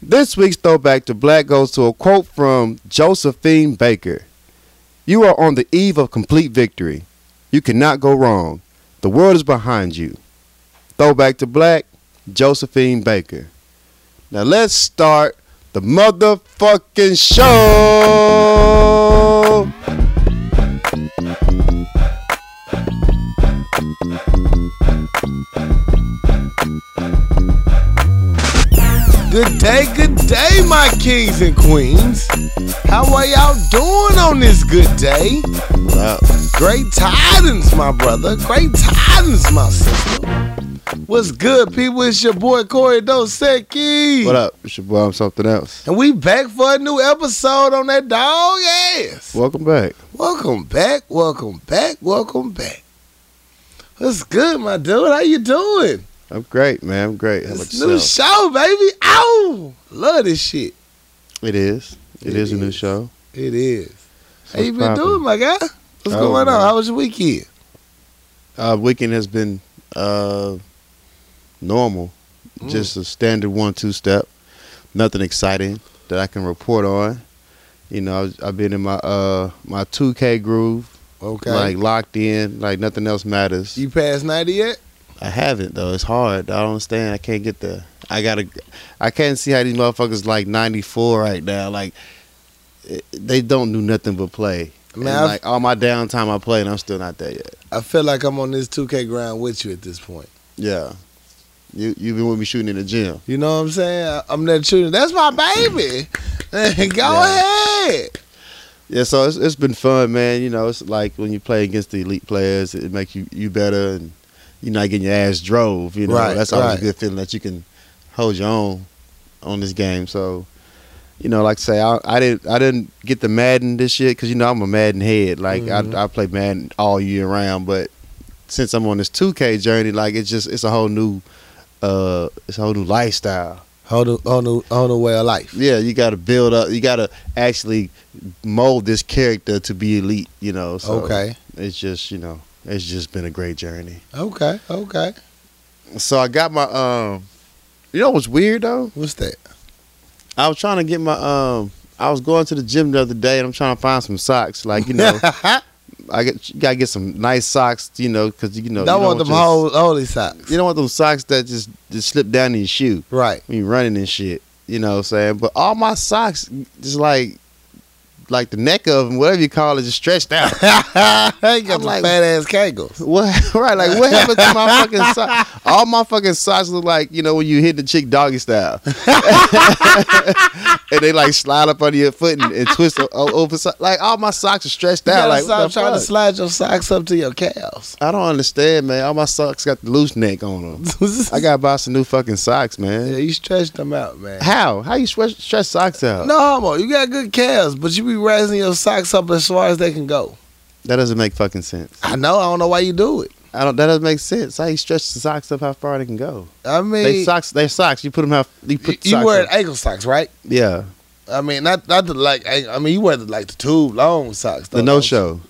This week's throwback to black goes to a quote from Josephine Baker. You are on the eve of complete victory. You cannot go wrong. The world is behind you. Throwback to black, Josephine Baker. Now let's start the motherfucking show. Good day, good day, my kings and queens. How are y'all doing on this good day? Wow. Great tidings, my brother. Great tidings, my sister. What's good, people? It's your boy Corey Dosecki. What up? It's your boy, I'm something else. And we back for a new episode on that dog ass. Welcome back. Welcome back, welcome back, welcome back. What's good, my dude? How you doing? I'm great, man. I'm great. How It's new yourself? show, baby. Ow! Love this shit. It is. It it is, a new show. It is. How you been poppin'? doing, my guy? What's Oh, going man. on? How was your weekend? Uh, weekend has been uh, normal, Mm. just a standard one-two step. Nothing exciting that I can report on. You know, I've been in my uh my 2K groove, Okay. like locked in, like nothing else matters. you passed 90 yet? I haven't though. It's hard. I don't understand. I can't get the. I gotta. I can't see how these motherfuckers like 94 right now. Like they don't do nothing but play. Man, and like all my downtime, I play, and I'm still not there yet. I feel like I'm on this 2K ground with you at this point. Yeah. You you've been with me shooting in the gym. You know what I'm saying? I'm that shooter. That's my baby. Go ahead. Yeah, so it's it's been fun, man. You know, it's like when you play against the elite players, it makes you you better, and you're not getting your ass drove. You know, Right, that's always right. a good feeling that you can hold your own on this game. So, you know, like I say, I, I didn't I didn't get the Madden this year because you know I'm a Madden head. Like Mhm. I I play Madden all year round, but since I'm on this 2K journey, like it's just it's a whole new uh it's a whole new lifestyle. Hold on, hold on, hold on way of life. Yeah, you got to build up. You got to actually mold this character to be elite. You know. So Okay. It's just you know, it's just been a great journey. Okay. Okay. So I got my um. You know what's weird though? What's that? I was trying to get my um. I was going to the gym the other day and I'm trying to find some socks. Like you know, I get you gotta get some nice socks. You know, because you know Don't you want them whole, holy socks. You don't want them socks that just just slip down in your shoe Right. when you're running and shit. You know what I'm saying? But all my socks just like like the neck of them, whatever you call it, just stretched out. I got like- fat ass kegels. What right? Like what happened to my fucking socks? All my fucking socks look like you know when you hit the chick doggy style, and they like slide up under your foot and, and twist over. Like all my socks are stretched out. Like stop trying to slide your socks up to your calves. I don't understand, man. All my socks got the loose neck on them. I gotta buy some new fucking socks, yeah, man. you stretched them out, man. How? How you stretch, stretch socks out? No homo, you got good calves, but you be raising your socks up as far as they can go. That doesn't make fucking sense. I know, I don't know why you do it. I don't. That doesn't make sense. How you stretch the socks up? How far they can go? I mean, They socks. They socks. You put them how? You put you socks wear up. ankle socks, right? Yeah. I mean, not not the like. I mean, you wear the like the tube long socks. The though, no don't you? show.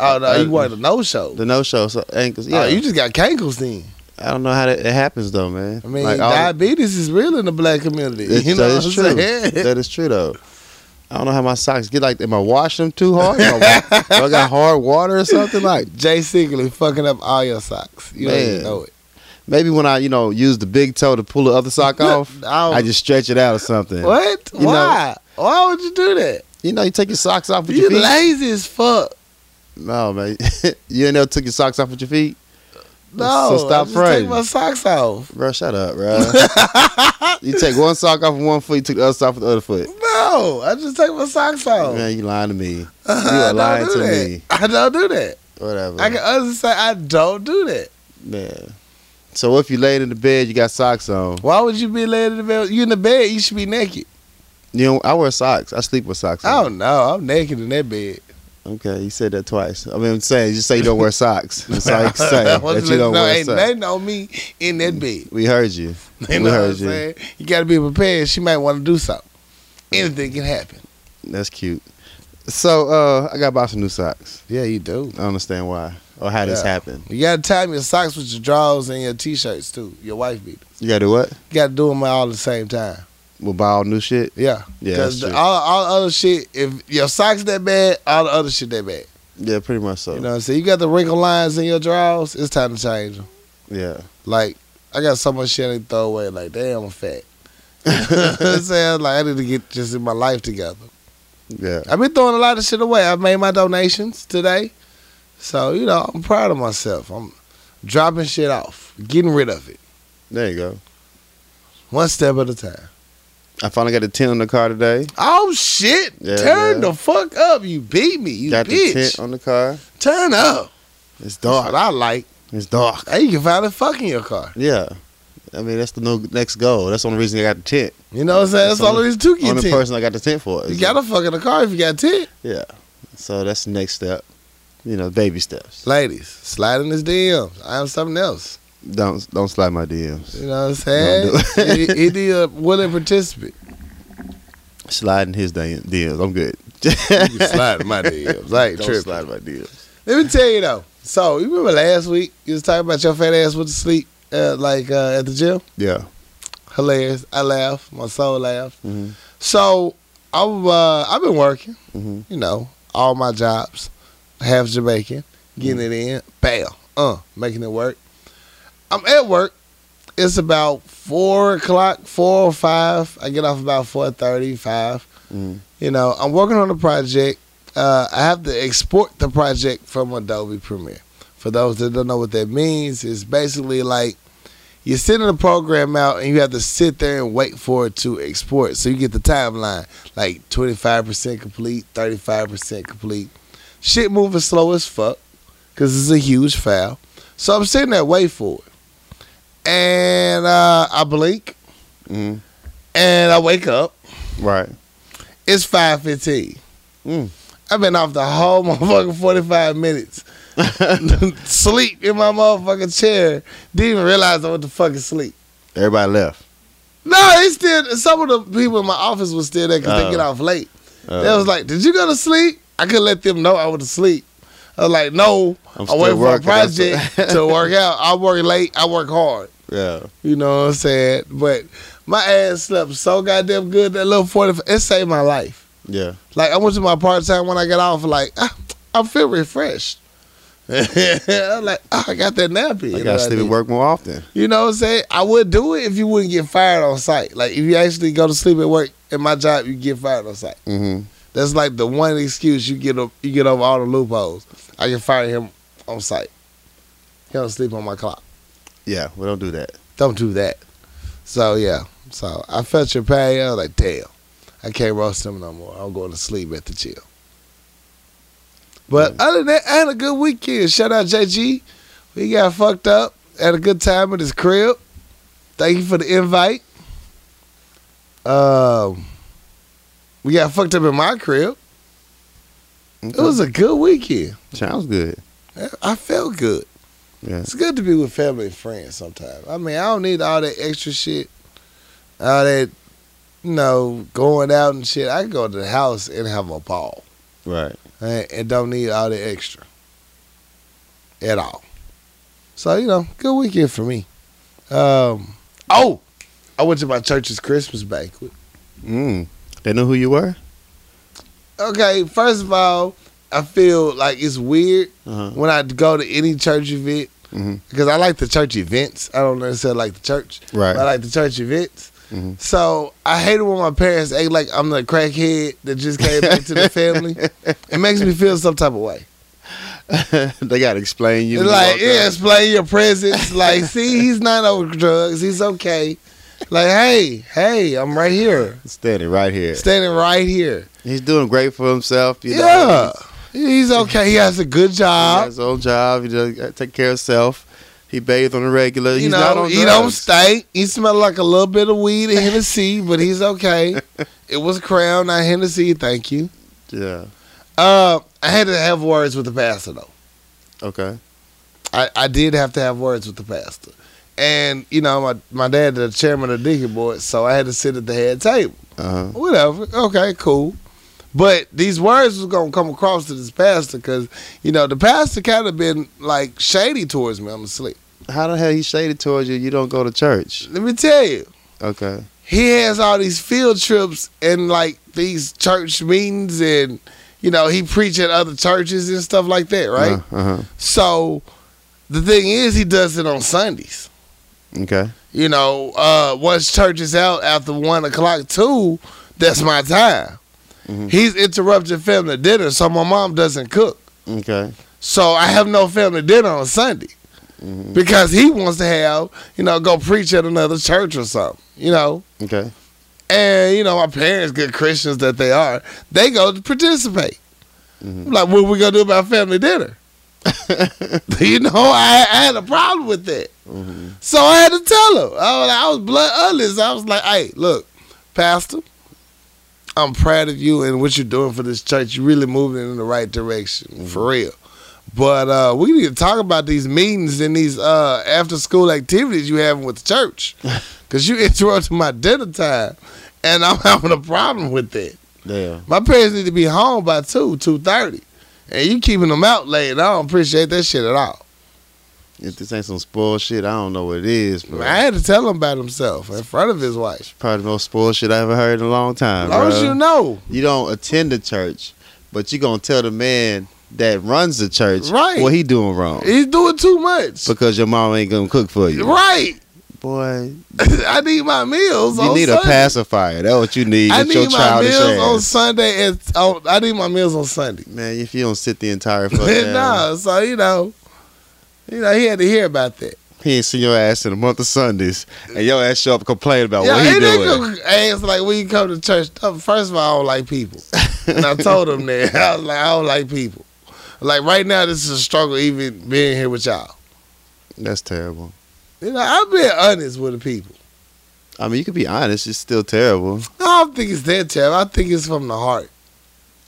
Oh no, Uh, you wear the no show. The no show. So ankles. Yeah, Yeah. you just got cankles then. I don't know how that it happens though, man. I mean, Like, all- diabetes is real in the black community. You know that is true. saying? that is true though. I don't know how my socks get like. Am I washing them too hard? Am I, do I got hard water or something? Like Jay Sigley fucking up all your socks. You don't even Man. know it. maybe when I, you know, use the big toe to pull the other sock off, I I just stretch it out or something. what? You know- Why? Why would you do that? You know, you take your socks off with You your feet. lazy as fuck. no, man. you ain't never took your socks off with your feet, No, So stop I just praying. take my socks off. bro. Shut up, bro. you take one sock off with one foot, you took the other sock with the other foot. No, I just take my socks off. Man, you lying to me. You are lying to that. me. I don't do that. Whatever. I can honestly say I don't do that. Man. So if you laid in the bed, you got socks on. Why would you be laying in the bed? You in the bed, you should be naked. You know, I wear socks. I sleep with socks I don't know. I'm naked in that bed. Okay, you said that twice. I mean, I'm saying, just say you don't wear socks. That's all you can say. That you don't know wear ain't socks. nothing on me in that bed. We heard you. You we know what I'm heard you. saying? You got to be prepared. She might want to do something. Anything can happen. That's cute. So uh, I got to buy some new socks. Yeah, you do. I don't understand why or how this Yeah. happened. You got to time your socks with your drawers and your t-shirts too. Your wife beaters. You got to do what? You got to do them all at the same time. We'll buy all new shit. Yeah, Yeah, because all all other shit, if your socks that bad, all the other shit that bad. Yeah, pretty much so. You know what I'm saying? You got the wrinkle lines in your drawers. It's time to change them. Yeah. Like I got so much shit I need to throw away. Like damn, I'm fat. you know I'm saying? Like I need to get just in my life together. Yeah. I've been throwing a lot of shit away. I've made my donations today. So, you know, I'm proud of myself. I'm dropping shit off, getting rid of it. There you go. One step at a time. I finally got the tent on the car today. Oh shit. Yeah, Turn yeah. the fuck up. You beat me. You got the bitch. tent on the car. Turn up. It's That's what dark. I like. It's dark. Hey, you can finally fuck in your car. Yeah. I mean, that's the no, next goal. That's the only reason I got the tent. You know what I'm saying? That's That's all of these two get Only tent. person I got the tent for. You gotta fuck in the car if you got tent. Yeah. So that's the next step. You know, baby steps. Ladies, slide in his DMs. I am something else. Don't don't slide my DMs. You know what I'm saying? Don't he, he need a willing participant. Sliding his DM- DMs. I'm good. You can slide my DMs. I ain't don't tripping. slide my DMs. Let me tell you though. So you remember last week you was talking about your fat ass went to sleep uh, like uh, at the gym? Yeah. Hilarious. I laughed. My soul laughed. hmm So I've uh, I've been working. hmm You know, all my jobs, half Jamaican, getting it in, bam, uh, making it work. I'm at work. It's about four o'clock, four or five. I get off about four thirty, five. hmm You know, I'm working on a project. Uh, I have to export the project from Adobe Premiere. For those that don't know what that means, it's basically like you're sending a program out and you have to sit there and wait for it to export. So you get the timeline, like 25% complete, 35% complete. Shit moving slow as fuck because it's a huge file. So I'm sitting there waiting for it. And uh, I blink hmm and I wake up. Right. It's 5.15. Mm. I've been off the whole motherfucking 45 minutes. sleep in my motherfucking chair. Didn't even realize I went to fucking sleep. Everybody left. No, it's still some of the people in my office was still there because Oh. they get off late. Uh, they was like, "Did you go to sleep?" I could let them know I went to sleep. I was like, "No, I'm I'm waiting for a project to work out. I work late. I work hard. Yeah. You know what I'm saying?" But my ass slept so goddamn good that little 40. It saved my life. Yeah. Like I went to my part time when I got off. Like ah, I feel refreshed. I'm like, oh, I got that nappy. I You gotta sleep at work more often. You know what I'm saying? I would do it if you wouldn't get fired on site. Like if you actually go to sleep at work at my job, you get fired on site. hmm That's like the one excuse you get up, you get over all the loopholes. I can fire him on site. He don't sleep on my clock. Yeah. We don't do that. Don't do that. So yeah. So I felt your pain. I was like, damn, I can't roast him no more. I'm going to sleep at the chill. But other than that, I had a good weekend. Shout out JG. We got fucked up. Had a good time at his crib. Thank you for the invite. Um, we got fucked up in my crib. It was a good weekend. sounds good. I felt good. Yeah. It's good to be with family and friends sometimes. I mean, I don't need all that extra shit, all that, you know, going out and shit. I can go to the house and have a ball Right. and, and don't need all the extra at all. So, you know, good weekend for me. Um, oh, I went to my church's Christmas banquet. Mm. They know who you were. Okay, first of all, I feel like it's weird Uh huh. when I go to any church event hmm because I like the church events. I don't necessarily like the church. Right. I like the church events. Mhm. So I hate it when my parents act like I'm the crackhead that just came back to the family. It makes me feel some type of way. they gotta explain you. It's when you like, yeah, explain your presence. Like, see, he's not on drugs. He's okay. Like, hey, hey, I'm right here. Standing right here. Standing right here. He's doing great for himself. You know, yeah. He's okay. He has a good job. He has his own job. He does take care of himself. He bathes on a regular. You He's not know, on he don't drugs. stink. He smell like a little bit of weed and Hennessy, but he's okay. it was Crown, not Hennessy. Thank you. Yeah. Uh, I had to have words with the pastor though. Okay. I, I did have to have words with the pastor, and you know my my dad the chairman of the deacon board, so I had to sit at the head table. Uh huh. Whatever. Okay, cool. But these words was gonna come across to this pastor because you know the pastor kind of been like shady towards me on the sleep. How the hell he shaded towards you? You don't go to church. Let me tell you, Okay. he has all these field trips and like these church meetings and you know he preach at other churches and stuff like that, right? Uh huh. So the thing is, he does it on Sundays. Okay. You know, uh, once church is out after one o'clock, two, that's my time. Mhm. He's interrupting family dinner, so my mom doesn't cook. Okay. So I have no family dinner on Sunday Mhm. because he wants to have, you know, go preach at another church or something, you know. Okay. And, you know, my parents, good Christians that they are, they go to participate. Mhm. Like, what we going to do about family dinner? you know, I, I had a problem with that. Mhm. So I had to tell him. I was, I was blood honest. I was like, hey, look, Pastor, I'm proud of you and what you're doing for this church. You're really moving in the right direction, for real. But uh, we need to talk about these meetings and these uh, after school activities you having with the church. Because you interrupted my dinner time, and I'm having a problem with that. Yeah. My parents need to be home by 2, 2.30. And you keeping them out late. I don't appreciate that shit at all. If this ain't some spoiled shit, I don't know what it is, bro. I had to tell him about himself in front of his wife. Probably the most spoiled shit I ever heard in a long time. As long as you know. you don't attend the church, but you gonna tell the man that runs the church Right. what he doing wrong He's doing too much. because your mom ain't gonna cook for you. Right. Boy, I need my meals. you need a pacifier. That's what you need. I Get your need my childish meals on. Sunday. And oh, I need my meals on Sunday. Man, if you don't sit the entire fuck down, no, so you know, you know, he had to hear about that. he ain't seen your ass in a month of Sundays, and your ass show up complaining about yeah, what he he doing. ask like when you come to church. First of all, I don't like people, and I told him that I was like, I don't like people. Like right now, this is a struggle even being here with y'all. That's terrible. You know, I'm being honest with the people. I mean, you can be honest. It's still terrible. I don't think it's that terrible. I think it's from the heart.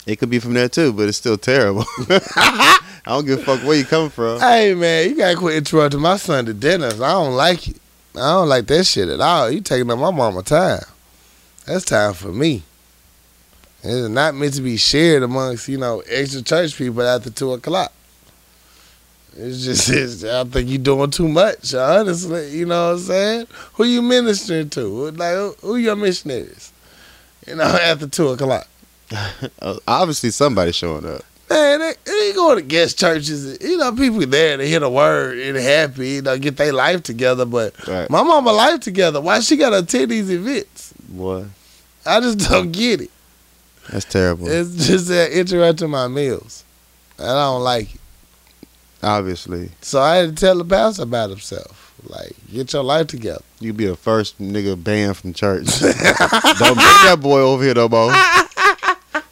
It could be from there too, but it's still terrible. I don't give a fuck where you coming from. Hey man, you gotta quit interrupting my son to dinners. I don't like it. I don't like that shit at all. You taking up my mama time. That's time for me. It's not meant to be shared amongst, you know, extra church people after two o'clock. It's just, it's, I think you doing too much, honestly. You know what I'm saying? Who you ministering to? Like, who, who your missionaries? You know, after two o'clock. Obviously, somebody showing up. Man, they, they go to guest churches. You know, people there to hear the word and happy, you know, get their life together. But Right. my mama life together. Why she got to attend these events? Boy, I just don't get it. that's terrible. It's just that interrupting my meals. And I don't like it. Obviously, So I had to tell the pastor about himself. Like, get your life together. you be the first nigga banned from church. don't bring that boy over here no more.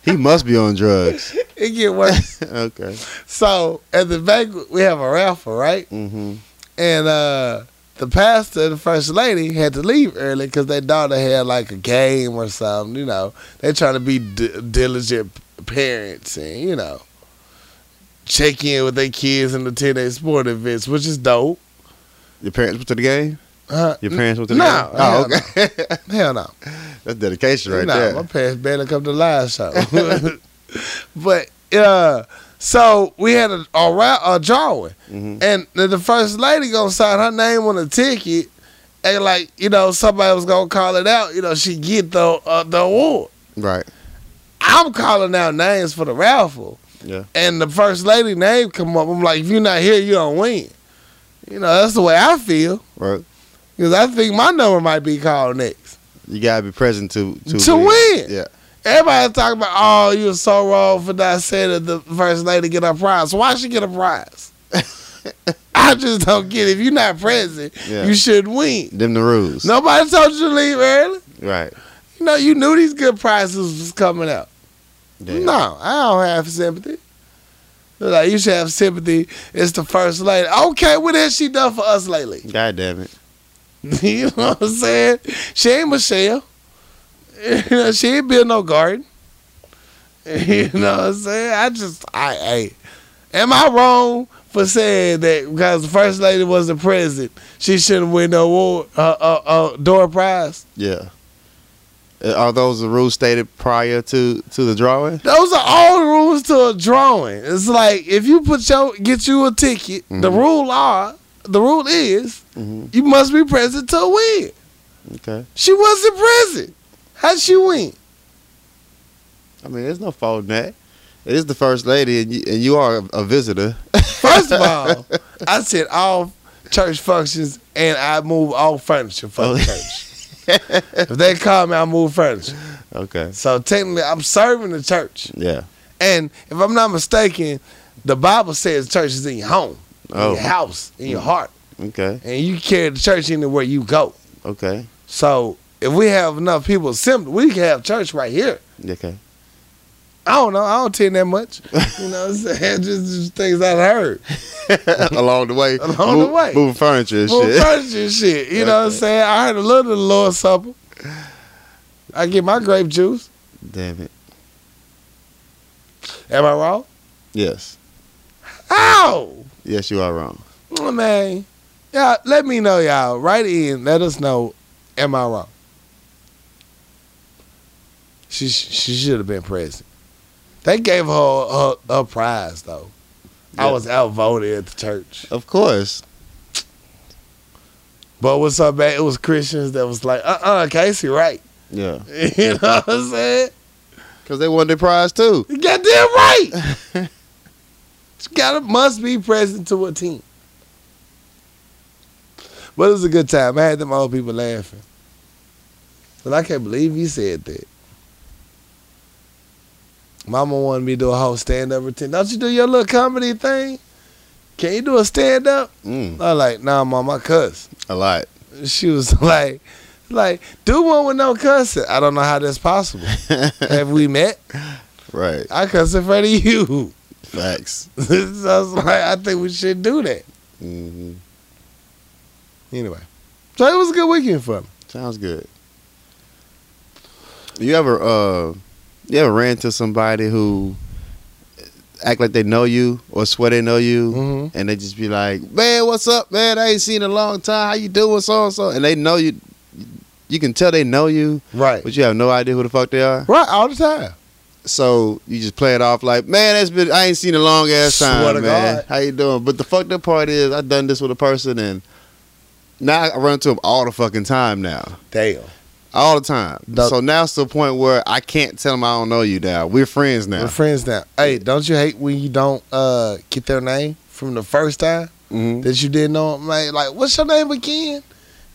He must be on drugs. It get worse. okay. so at the banquet, we have a raffle, right? Mm-hmm. And uh, the pastor and the first lady had to leave early because their daughter had like a game or something. You know, they trying to be d- diligent parents and you know check in with their kids and attend their sport events, which is dope. Your parents went to the game. Uh, Your parents went to the no, game. Oh, hell okay. hell no, That's dedication right no. there. My parents barely come to the live show. but uh, so we had a a, ra- a drawing. hmm And the the first lady gonna sign her name on the ticket, and like you know somebody was gonna call it out. You know she get the uh, the award. Right. I'm calling out names for the raffle, Yeah. and the first lady name come up. I'm like, if you're not here, you don't win. You know that's the way I feel Right. because I think my number might be called next. You gotta be present to to, To win. Yeah. Everybody talking about, oh, you were so wrong for not saying that the first lady get a prize. Why she get a prize? I just don't get it. If you're not present, Yeah. you should win. Them the rules. Nobody told you to leave early. Right. You know, you knew these good prizes was coming up. Yeah. No, I don't have sympathy. Like you should have sympathy. It's the first lady. Okay, what has she done for us lately? God damn it. you know what I'm saying? She ain't Michelle. You know, she ain't build no garden. You know what I'm saying? I just, I, am I wrong for saying that because the first lady was the president, she shouldn't win no award, uh, uh, uh, door prize? Yeah. Uh, Are those the rules stated prior to to the drawing? Those are all the rules to a drawing. It's like if you put your get you a ticket, the Mhm. rule are the rule is Mm-hmm. you must be present to win. Okay. She wasn't present. How she win? I mean, there's no fault in that. It is the first lady, and you, and you are a, visitor. First of all, I said all church functions and I move all furniture for Oh. the church. if they call me, I move furniture. okay. So technically, I'm serving the church. Yeah. And if I'm not mistaken, the Bible says church is in your home, in Oh. your house, in your mm. heart. Okay. And you carry the church anywhere you go. Okay. So if we have enough people assembled, we can have church right here. Okay. I don't know. I don't tend that much. You know what I'm saying? Just, just things I heard. Along the way. Along the way. Moving furniture and Move shit. furniture and shit. You know what I'm saying? I heard a little of the Lord's Supper. I get my grape juice. Damn it. Am I wrong? Yes. How? Yes, you are wrong. Oh, man. Yeah, let me know, y'all. Write in. Let us know. Am I wrong? She she should have been present. They gave her a, a prize though. I was outvoted at the church. Of course. But what's up, man? It was Christians that was like, uh uh Casey, right. Yeah. you know what I'm saying? Because they won the prize too. You got that right. She got to must be present to a team. But it was a good time. I had them old people laughing. But I can't believe you said that. Mama wanted me to do a whole stand up routine. Don't you do your little comedy thing? Can you do a stand up? Mm, I was like, nah, mom, I cuss. a lot. She was like, like, do one with no cussing. I don't know how that's possible. Have we met? right. I cuss in front of you. Facts. so I was like, I think we should do that. hmm Anyway, so it was a good weekend for me. Sounds good. You ever uh you ever ran to somebody who act like they know you or swear they know you Mm-hmm. and they just be like, Man, what's up, man? I ain't seen in a long time. How you doing? So and so and they know you you can tell they know you, Right. but you have no idea who the fuck they are. Right, all the time. So you just play it off like, man, that's been I ain't seen a long ass Swear time, to man. God. How you doing? But the fucked up part is I done this with a person and now I run into them all the fucking time now. Damn. All the time. The- so now it's to the point where I can't tell them I don't know you now. We're friends now. We're friends now. Hey, don't you hate when you don't uh get their name from the first time hmm that you didn't know them? Like, what's your name again?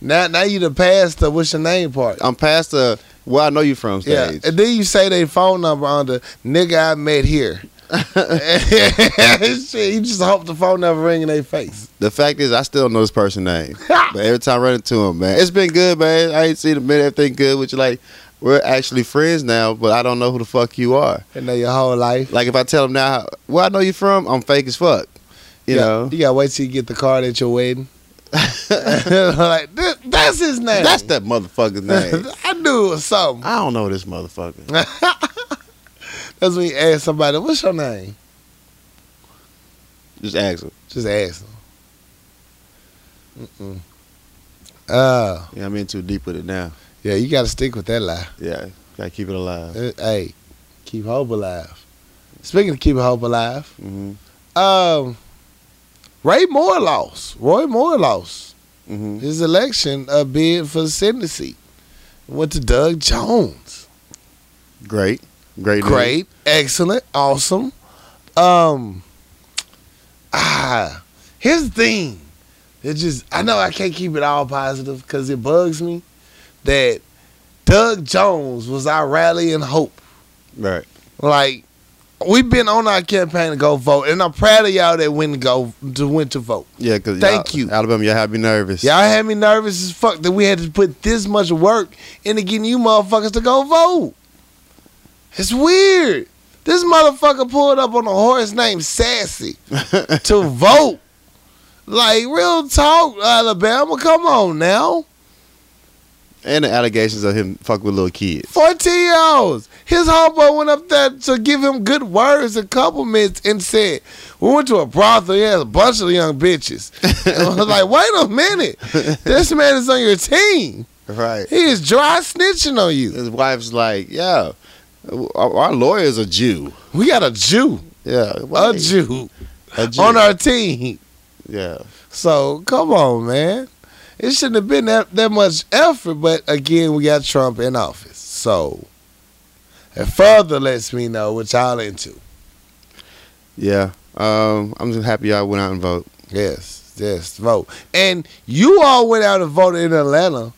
Now, now you the past the what's your name part. I'm past the where I know you from Yeah, stage. and then you say their phone number on the nigga I met here. Shit, you just hope the phone never ring in their face. the fact is, I still know this person's name. but every time I run into him, man, it's been good, man. I ain't seen him in everything good. Which like we're actually friends now, but I don't know who the fuck you are. And know your whole life. Like if I tell him now where I know you from, I'm fake as fuck. You Yeah, know, you gotta wait till you get the card at your wedding. like "That- that's his name. that's that motherfucker's name. I knew it was something. I don't know this motherfucker. That's when you ask somebody, "What's your name?" Just ask them. Just ask them. Mm-mm. Uh, Yeah, I'm in too deep with it now. yeah, you gotta stick with that lie. Yeah, gotta keep it alive. Uh, Hey, keep hope alive. Speaking of keeping hope alive, mm-hmm. um, Ray Moore lost. Roy Moore lost hmm his election uh, bid for the Senate seat. Went to Doug Jones. Great, great, news. Great, excellent, awesome. Um, ah, here's the thing. It just I know I can't keep it all positive because it bugs me that Doug Jones was our rallying hope. Right. Like we've been on our campaign to go vote, and I'm proud of y'all that went to go to went to vote. Yeah, because Thank you. Alabama. Y'all have me nervous. Y'all had me nervous as fuck that we had to put this much work into getting you motherfuckers to go vote. It's weird. This motherfucker pulled up on a horse named Sassy to vote. Like real talk, Alabama. Come on now. and the allegations of him fuck with little kids. 14 year olds. His homeboy went up there to give him good words and compliments and said, We went to a brothel, he has a bunch of young bitches. And I was like, wait a minute. This man is on your team. Right. He is dry snitching on you. His wife's like, yeah, our, our lawyer's a Jew. We got a Jew, Yeah, a Jew A Jew. on our team. Yeah. So come on, man. it shouldn't have been that, that much effort, but again, we got Trump in office. So it further lets me know what y'all into. Yeah. Um, I'm just happy y'all went out and vote. Yes, yes, vote. And you all went out and voted in Atlanta.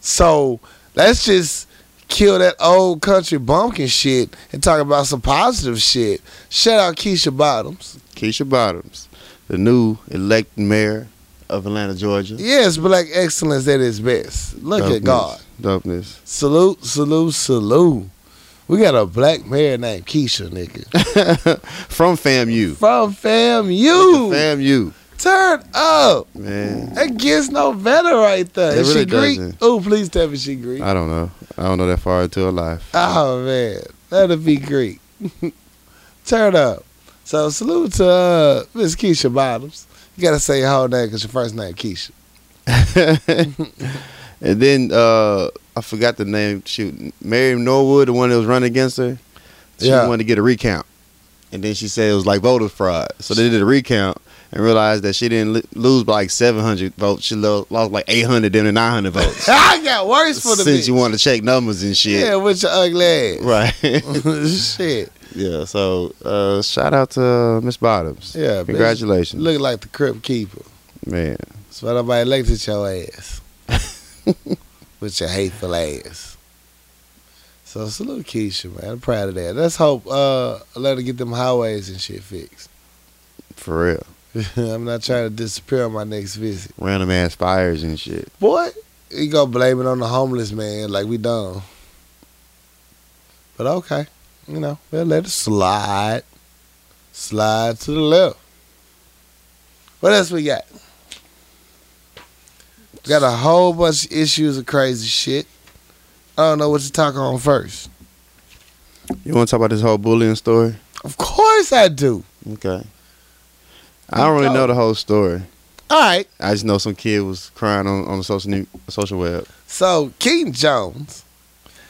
So let's just kill that old country bumpkin shit and talk about some positive shit. Shout out Keisha Bottoms. Keisha Bottoms, the new elected mayor of Atlanta, Georgia. Yes, black excellence at its best. Look Dopeness. at God. Dopeness. Salute, salute, salute. We got a black mayor named Keisha, nigga. From FAMU. From FAMU. FAMU. Turn up. Man, That gets no better right there. It Is really she Greek? Oh, please tell me she Greek. I don't know. I don't know that far into her life. Oh man, that'll be Greek. Turn up. So salute to uh, Miss Keisha Bottoms. You gotta say your whole name because your first name Keisha. and then uh, I forgot the name. Shoot, Mary Norwood, the one that was running against her. She Yeah. wanted to get a recount, and then she said it was like voter fraud. So they did a recount and realized that she didn't li- lose by like 700 votes. She lo- lost like 800 then 900 votes. I got worse for the Since bitch. you want to check numbers and shit. Yeah, with your ugly ass. Right. Shit. yeah. So uh, shout out to uh, Miss Bottoms. Yeah. Congratulations, Look like the crypt keeper. man. That's why nobody elected your ass. with your hateful ass. So salute Keisha, man. I'm proud of that. Let's hope uh let her get them highways and shit fixed. For real. I'm not trying to disappear on my next visit. Random ass fires and shit. Boy, you go blame it on the homeless man like we done. But okay, you know, we'll let it slide. Slide to the left. What else we got? Got a whole bunch of issues of crazy shit. I don't know what to talk on first. You want to talk about this whole bullying story? Of course I do. Okay. I don't really know the whole story. All right. I just know some kid was crying on, on the social new, social web. So Keaton Jones,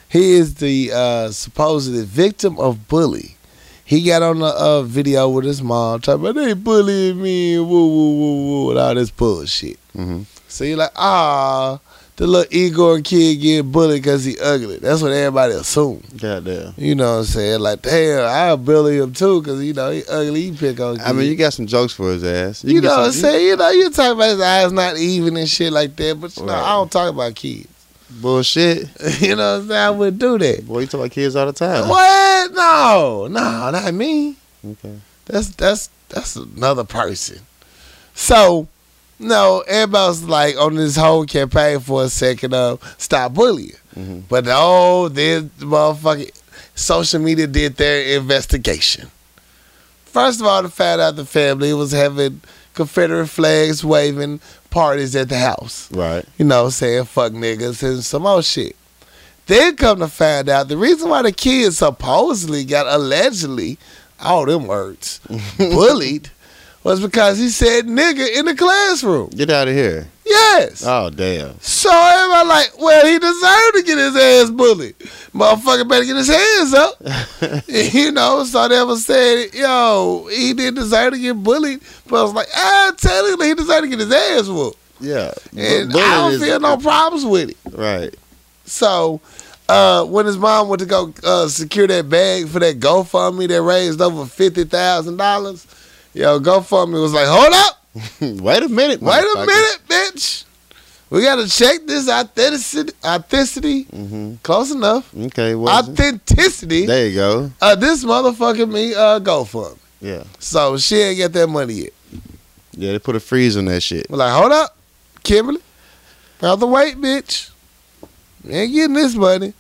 he is the uh, supposed victim of bully. He got on a uh, video with his mom talking about they bullying me, woo woo woo woo, and all this bullshit. hmm So you're like, ah, the little Igor kid getting bullied because he ugly. That's what everybody assume. Goddamn. You know what I'm saying? Like, damn, I'll bully him too because you know he ugly. He pick on. I mean, you got some jokes for his ass. You, get know what I'm saying? You know, you talk about his eyes not even and shit like that, but you know, I don't talk about kids. Bullshit. you know what I'm saying? I wouldn't do that. Boy, you talk about kids all the time. What? No, no, not me. Okay. That's that's that's another person. So, no, everybody was like on this whole campaign for a second of stop bullying. hmm But oh, this motherfucking social media did their investigation. First of all, to find out the family was having Confederate flags waving parties at the house Right. you know, saying fuck niggas and some more shit. Then come to find out the reason why the kids supposedly got allegedly, all them words, bullied was because he said nigga in the classroom. Get out of here. Yes. Oh, damn. So everybody like, well, he deserved to get his ass bullied. Motherfucker better get his hands up. you know, so they was saying, yo, he didn't deserve to get bullied. But I was like, I tell him he deserved to get his ass whooped. Yeah. And I don't feel no problems with it. Right. So, uh, when his mom went to go uh, secure that bag for that GoFundMe that raised over fifty thousand dollars, yo, GoFundMe was like, "Hold up, Wait a minute. wait a minute, bitch. We gotta check this authenticity. Authenticity, Mhm. close enough. Okay. What is it? Authenticity. There you go. Uh, this motherfucker me uh, GoFundMe. Yeah. So she ain't get that money yet. Yeah, they put a freeze on that shit. We're like, hold up, Kimberly. Rather wait, bitch. You ain't getting this money.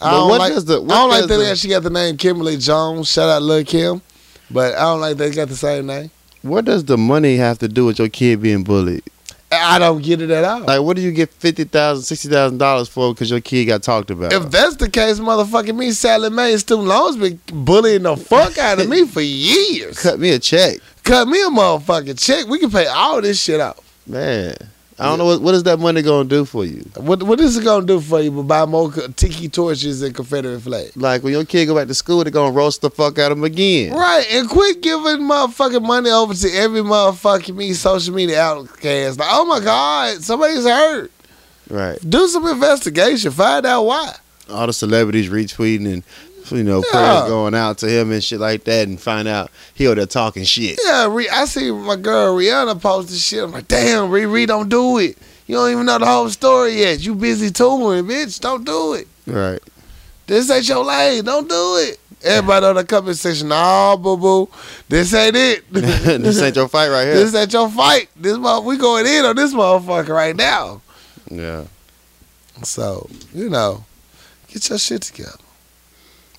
I But don't what like, the- what I don't like that the- she got the name Kimberly Jones. Shout out Lil Kim. But I don't like they got the same name. What does the money have to do with your kid being bullied? I don't get it at all. Like, what do you get fifty thousand, sixty thousand dollars $60,000 for because your kid got talked about? if that's the case, motherfucking me, Sallie Mae student loans been bullying the fuck out of me for years. Cut, me a check, Cut me a motherfucking check. We can pay all this shit off. man. I don't know what what is that money gonna do for you. What what is it gonna do for you? But buy more tiki torches and Confederate flags. Like when your kid go back to school, they're gonna roast the fuck out of him again. Right, and quit giving motherfucking money over to every motherfucking me social media outcast. Like, oh my god, somebody's hurt. Right. Do some investigation. Find out why. All the celebrities retweeting and you know Yeah. prayers going out to him and shit like that, and find out he over there talking shit. Yeah, I see my girl Rihanna posted shit. I'm like, damn, Riri, don't do it. You don't even know the whole story yet. You busy touring, bitch. Don't do it. Right. This ain't your lane. Don't do it. Everybody on the comment section, nah, boo boo. This ain't it. this ain't your fight right here. This ain't your fight. This mo- we going in on this motherfucker right now. yeah. So, you know, get your shit together.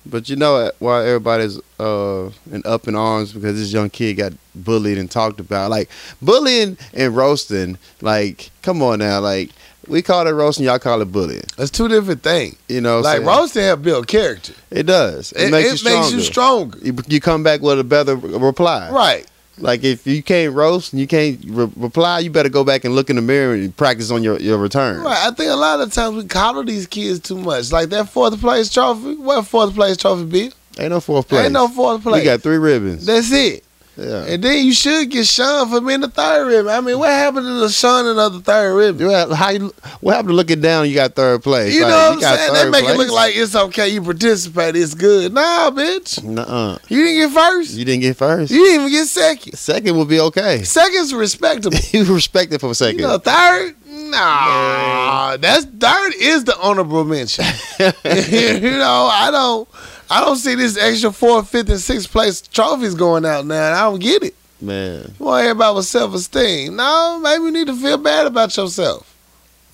But you know why everybody's uh in up in arms because this young kid got bullied and talked about. Like bullying and roasting, like come on now, like we call it roasting, y'all call it bullying. That's two different things. You know, what Like saying? roasting help build character. it does. It, It, makes, it you makes you stronger. stronger. You, you come back with a better reply. Right. Like if you can't roast and you can't re- reply, you better go back and look in the mirror and practice on your, your return. Right. I think a lot of times we coddle these kids too much. Like that fourth place trophy. What fourth place trophy be? Ain't no fourth place. Ain't no fourth place. We got three ribbons. That's it. Yeah. And then you should get shunned for being the third ribbon. I mean, what happened to the shunning of the third ribbon? Well, How you, what happened to looking down? You got third place. You Like, know what I'm saying? They make it look like it's okay. You participate. It's good. Nah, bitch. Nuh-uh. You didn't get first. You didn't get first. You didn't even get second. Second would be okay. Second's respectable. you respect it for a second. You know, third, nah. That's third is the honorable mention. you know, I don't, I don't see this extra fourth, fifth, and sixth place trophies going out now. I don't get it. Man, You want everybody with self esteem? No, maybe you need to feel bad about yourself.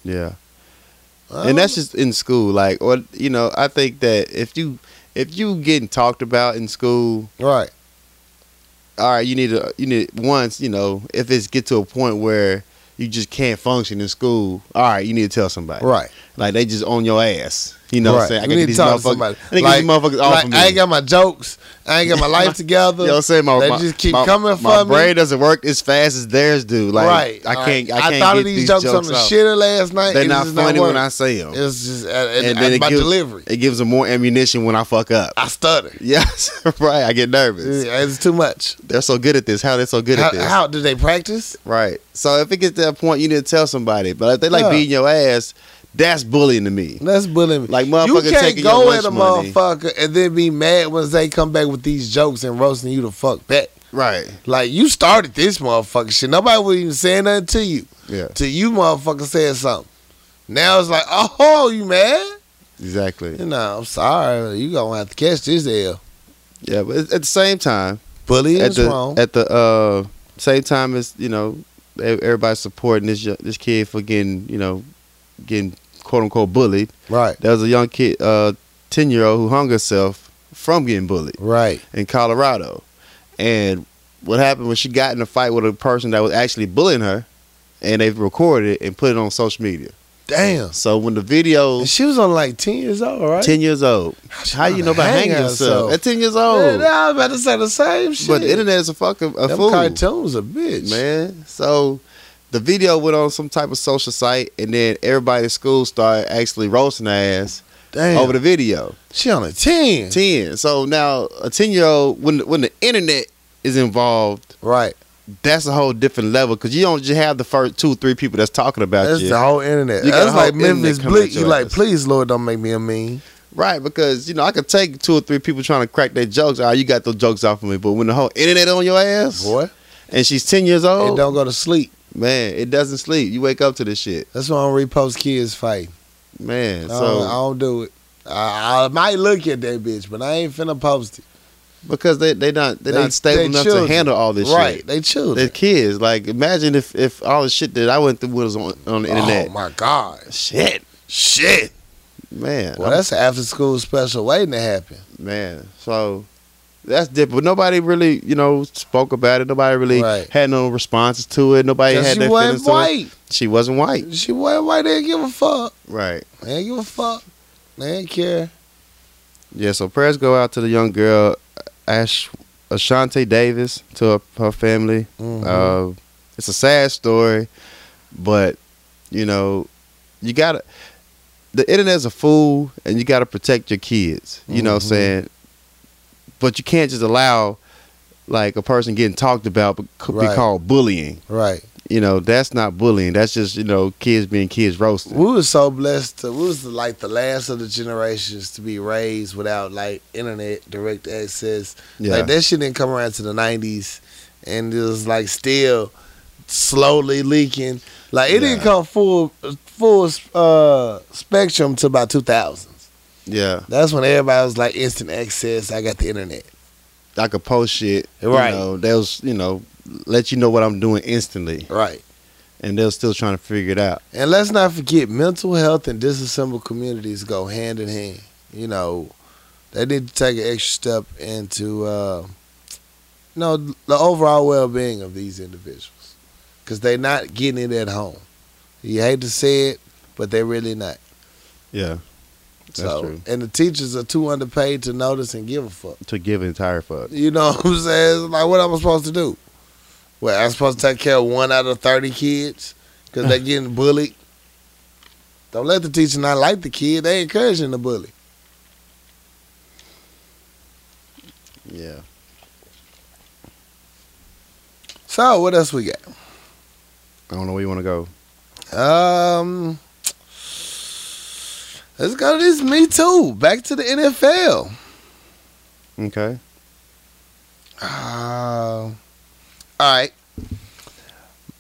yeah. I And that's just in school. Like, or you know, I think that if you if you getting talked about in school, right. all right, you need to you need once you know if it's get to a point where you just can't function in school. All right, you need to tell somebody. Right. Like they just on your ass. You know what I'm saying? I You gotta need get to these talk to somebody. I Like- these motherfuckers off Like, of me. I ain't got my jokes. I ain't got my life together. You know what I'm saying? My, They my- just keep my- coming for me. My brain doesn't work as fast as theirs do. Like, right. I can't. I can't thought get of these, these jokes, on the shitter last night. They're not funny when. I say them. It's just uh, And and, then it my gives- delivery. It gives them more ammunition when I fuck up. I stutter. Yes, right. I get nervous. Yeah, It's too much. They're so good at this. How they're so good How, at this? how do they practice? Right. So if it gets to that point, you need to tell somebody. But if they like Yeah. beating your ass, that's bullying to me. That's bullying. Like motherfucker, you can't go at a money. motherfucker and then be mad when they come back with these jokes and roasting you the fuck back. Right. Like you started this motherfucker shit. Nobody was even saying nothing to you. Yeah. Till you motherfucker said something. Now it's like, oh, you mad? Exactly. You know, I'm sorry. You gonna have to catch this L. Yeah. But at the same time, Bullying at is the wrong. at the uh, same time as you know, everybody supporting this this kid for getting you know, getting quote unquote bullied. right. There was a young kid, uh, ten year old who hung herself from getting bullied. Right. in Colorado. And what happened was she got in a fight with a person that was actually bullying her, and they recorded it and put it on social media. Damn. So when the video, And she was on like 10 years old, right? ten years old, She how you know about hang hanging herself. yourself at ten years old? I was about to say the same shit. but the internet is a fucking a Them fool, cartoons a bitch. man. So the video went on some type of social site, and then everybody at school started actually roasting her ass Damn. over the video. she on a 10. Ten. So now a ten year old, when when the internet is involved. Right. that's a whole different level because you don't just have the first two, or three people that's talking about That's you, the whole internet. You That's like Memphis Bleek. You like, please, Lord, don't make me a mean. right? Because you know I could take two or three people trying to crack their jokes. Ah, you got those jokes off of me, but when the whole internet on your ass, Boy, and she's ten years old, and don't go to sleep. Man, it doesn't sleep. You wake up to this shit, That's why I don't repost kids fighting. man. I, So don't, I don't do it. I, I might look at that bitch, but I ain't finna post it. because they they not they're They- not stable they enough children. to handle all this right. shit. They children. They're kids. Like imagine if if all the shit that I went through was on on the internet. Oh my God. Shit, Shit. man. Well, I'm- that's an after school special waiting to happen. man. So that's different. But nobody really, you know, spoke about it. Nobody really Right. had no responses to it. Nobody had she wasn't feelings to it. white. She wasn't white. She wasn't white. They didn't give a fuck. Right. They didn't give a fuck. They didn't care. Yeah. So prayers go out to the young girl, Ash Ashawnty Davis, to her, her family. Mhm. Uh, it's a sad story, but You know, you gotta. The internet's a fool, and you gotta protect your kids. You know what I'm Mhm. saying? But you can't just allow like a person getting talked about but could be Right. called bullying. Right. You know, that's not bullying. That's just you know kids being kids roasted. We were so blessed. To, we was like the last of the generations to be raised without like internet direct access. Yeah, Like that shit didn't come around to the nineties, and it was like still slowly leaking. Like it didn't come full full uh, spectrum to about two thousands. Yeah. That's when everybody was like instant access. I got the internet. I could post shit. Right. You know, they'll you know let you know what I'm doing instantly, Right. and they're still trying to figure it out. And let's not forget, mental health and disassembled communities go hand in hand. You know, they need to take an extra step into, uh, you know, the overall well-being of these individuals, because they're not getting it at home. You hate to say it, but they're really not. Yeah, that's so, true. and the teachers are too underpaid to notice and give a fuck. To give an entire fuck. You know what I'm saying? Like, what am I supposed to do? Well, I'm supposed to take care of one out of 30 kids because they're getting bullied. Don't let the teacher not like the kid. They encouraging the bully. Yeah. So, what else we got? I don't know where you want to go. Um, let's go to this Me Too. Back to the NFL. Okay. Uh, all right.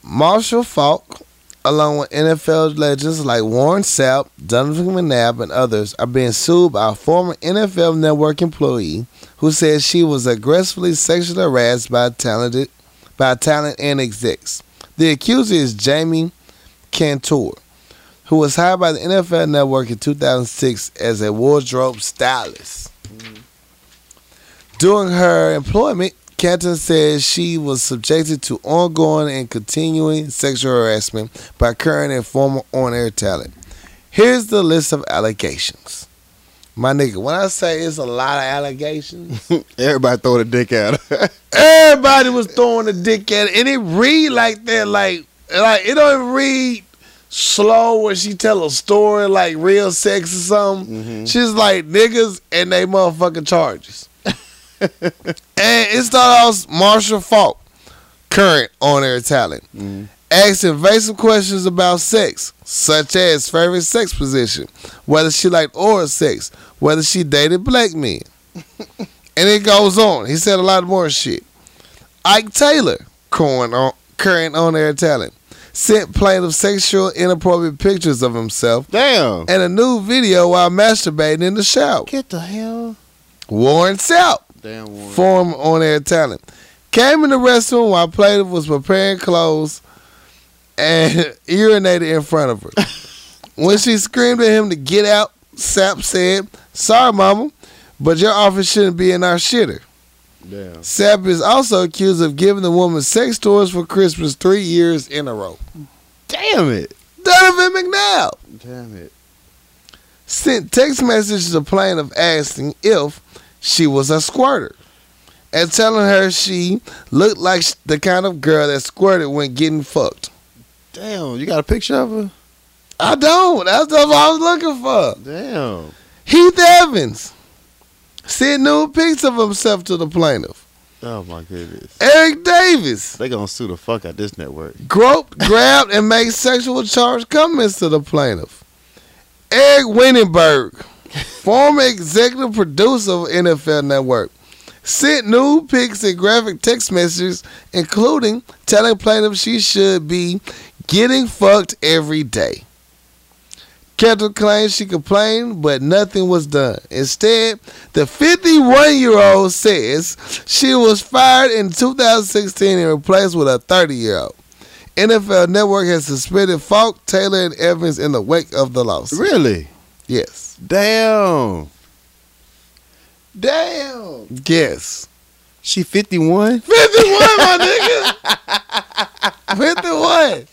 Marshall Faulk, along with NFL legends like Warren Sapp, Donovan McNabb, and others, are being sued by a former NFL Network employee who says she was aggressively sexually harassed by talented by talent and execs. The accuser is Jami Cantor, who was hired by the NFL Network in 2006 as a wardrobe stylist. During her employment, Cantor says she was subjected to ongoing and continuing sexual harassment by current and former on-air talent. Here's the list of allegations. My nigga, when I say it's a lot of allegations, Everybody throw the dick out. everybody was throwing a dick at it, and it read like that, like like it don't even read slow where she tell a story like real sex or something. Mhm. She's like niggas and they motherfucking charges. and it started off Marshall Faulk, current on air talent, Mhm. asked invasive questions about sex, such as favorite sex position, whether she liked oral sex, whether she dated black men. and it goes on. He said a lot more shit. Ike Taylor, current on, current on air talent, sent plaintiff sexual inappropriate pictures of himself Damn. and a new video while masturbating in the shower. Get the hell. Warren Sapp, Damn one. former on air talent, came in the restroom while plaintiff was preparing clothes and urinated in front of her. when she screamed at him to get out, Sapp said, Sorry, mama, but your office shouldn't be in our shitter. Damn. Sapp is also accused of giving the woman sex toys for Christmas three years in a row. Damn it. Donovan McNabb Damn it. sent text messages to of asking if she was a squirter and telling her she looked like the kind of girl that squirted when getting fucked. Damn. You got a picture of her? I don't. That's what I was looking for. Damn. Heath Evans sent nude pics of himself to the plaintiff. Oh my goodness. Eric Davis They gonna sue the fuck out this network. groped, grabbed, and made sexual charge comments to the plaintiff. Eric Weinberger, former executive producer of NFL Network, sent nude pics and graphic text messages, including telling plaintiff she should be getting fucked every day. Kendall claims she complained, but nothing was done. Instead, the 51 year old says she was fired in 2016 and replaced with a 30 year old. NFL Network has suspended Faulk, Taylor, and Evans in the wake of the lawsuit. Really? Yes. Damn. Damn. Yes. She 51? 51, my nigga. 51.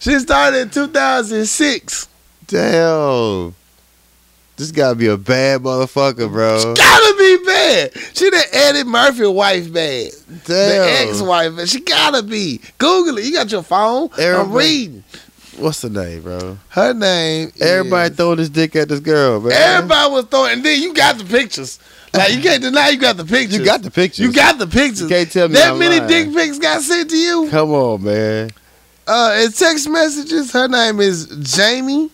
She started in 2006. Damn. This gotta be a bad motherfucker, bro. Gotta be bad. She the Eddie Murphy wife bad. Damn. The ex-wife. She gotta be. Google it. You got your phone. I'm reading. What's the name, bro? Her name. Everybody is- throwing his dick at this girl, man. Everybody was throwing. And then you got the pictures. Like you can't deny you got the pictures. You got the pictures. You got the pictures. You can't tell me that I'm many lying. dick pics got sent to you. Come on, man. Uh, in text messages, her name is Jami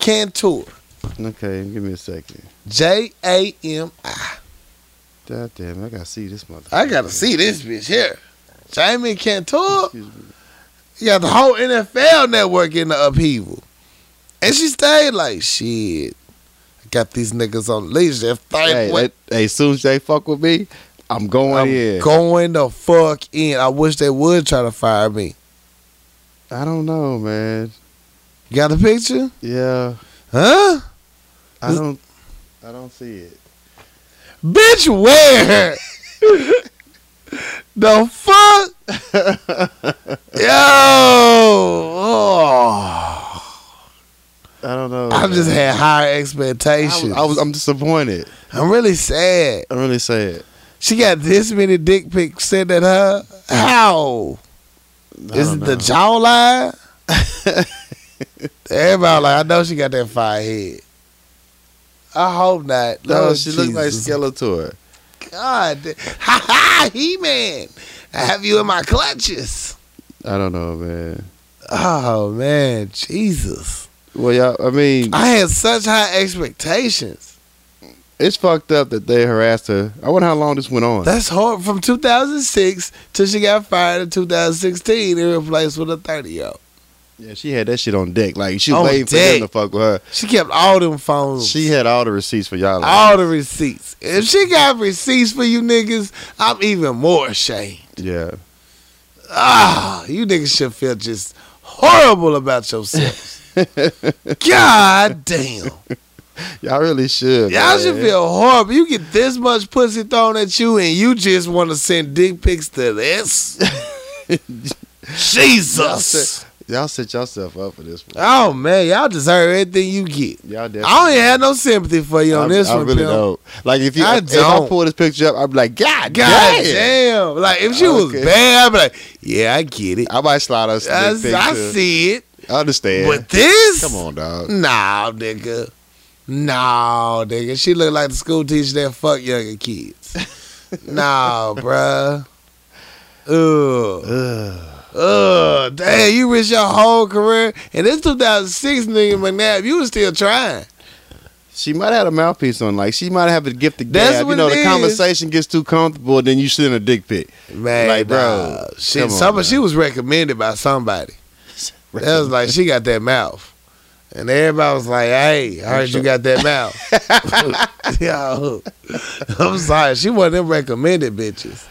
Cantor. Okay, give me a second. J A M I. God damn, I gotta see this mother. I gotta see this bitch here. Jami Cantor. You got the whole NFL network in the upheaval. And she stayed like, shit. I got these niggas on leash. If they Hey, went, that, hey, soon as they fuck with me, I'm going I'm in. going the fuck in. I wish they would try to fire me. I don't know, man. You got the picture? Yeah, Huh? I don't. I don't see it. Bitch, where? the fuck? Yo. Oh. I don't know. I just had higher expectations. was, I was. I'm disappointed. I'm really sad. I'm really sad. She got this many dick pics sent at her. How? I Is it the jawline? Everybody like, I know she got that fire head. I hope not. No, Lord she looked like. Skeletor. God, ha ha, He Man. I have you in my clutches. I don't know, man. Oh man, Jesus! Well, y'all. I mean, I had such high expectations. it's fucked up that they harassed her. I wonder how long this went on. That's hard. From 2006 till she got fired in 2016 and replaced with a 30 year old. Yeah, she had that shit on deck. Like she was On waiting for deck. them to fuck with her. She kept all them phones. She had all the receipts for y'all. all the receipts. If she got receipts for you niggas, I'm even more ashamed. yeah. Ah, you niggas should feel just horrible about yourselves. God damn. Y'all really should. Y'all man. should feel horrible. You get this much pussy thrown at you and you just want to send dick pics to this? Jesus. Y'all set yourself up for this one. Oh man, y'all deserve everything you get. Y'all definitely. I don't even have no sympathy for you on I, this I one, really pimp. don't. Like if you, I if I don't. pull this picture up, I'd be like, God, God damn. damn. Like if she was bad, I'd be like, yeah, I get it. I might slide us I. I see it. I understand. But this? Come on, dog. Nah, nigga. Nah, nigga. She look like the school teacher that fuck younger kids. nah, bruh. Ugh. Ugh. Ugh. Damn, you risked your whole career. And this 2006 nigga McNabb, you was still trying. She might have had a mouthpiece on. Like she might have a gift of That's gab. You know, the is. conversation gets too comfortable, then you send a dick pic. Man, Like, bro, nah. She, on, somebody, she was recommended by somebody. That was like she got that mouth. And everybody was like, hey, I heard you got that mouth. Yo, I'm sorry. She wasn't them recommended bitches.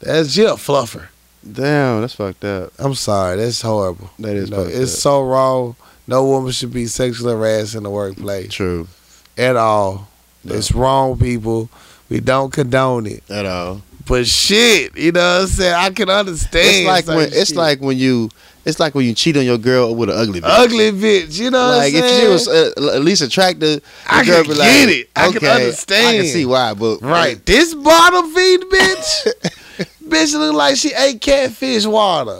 That's she a fluffer. Damn, that's fucked up. I'm sorry. That's horrible. That is fucked it's up. so wrong. No woman should be sexually harassed in the workplace True. at all. No. It's wrong, people. We don't condone it. At all. But shit, you know what I'm saying? I can understand. It's like when it's like when you it's like when you cheat on your girl with an ugly bitch. ugly bitch. You know Like what I'm if she was uh, at least attractive, I girl can be get like, it. I can okay, I can see why, but right. This bottom feed bitch, bitch look like she ate catfish water.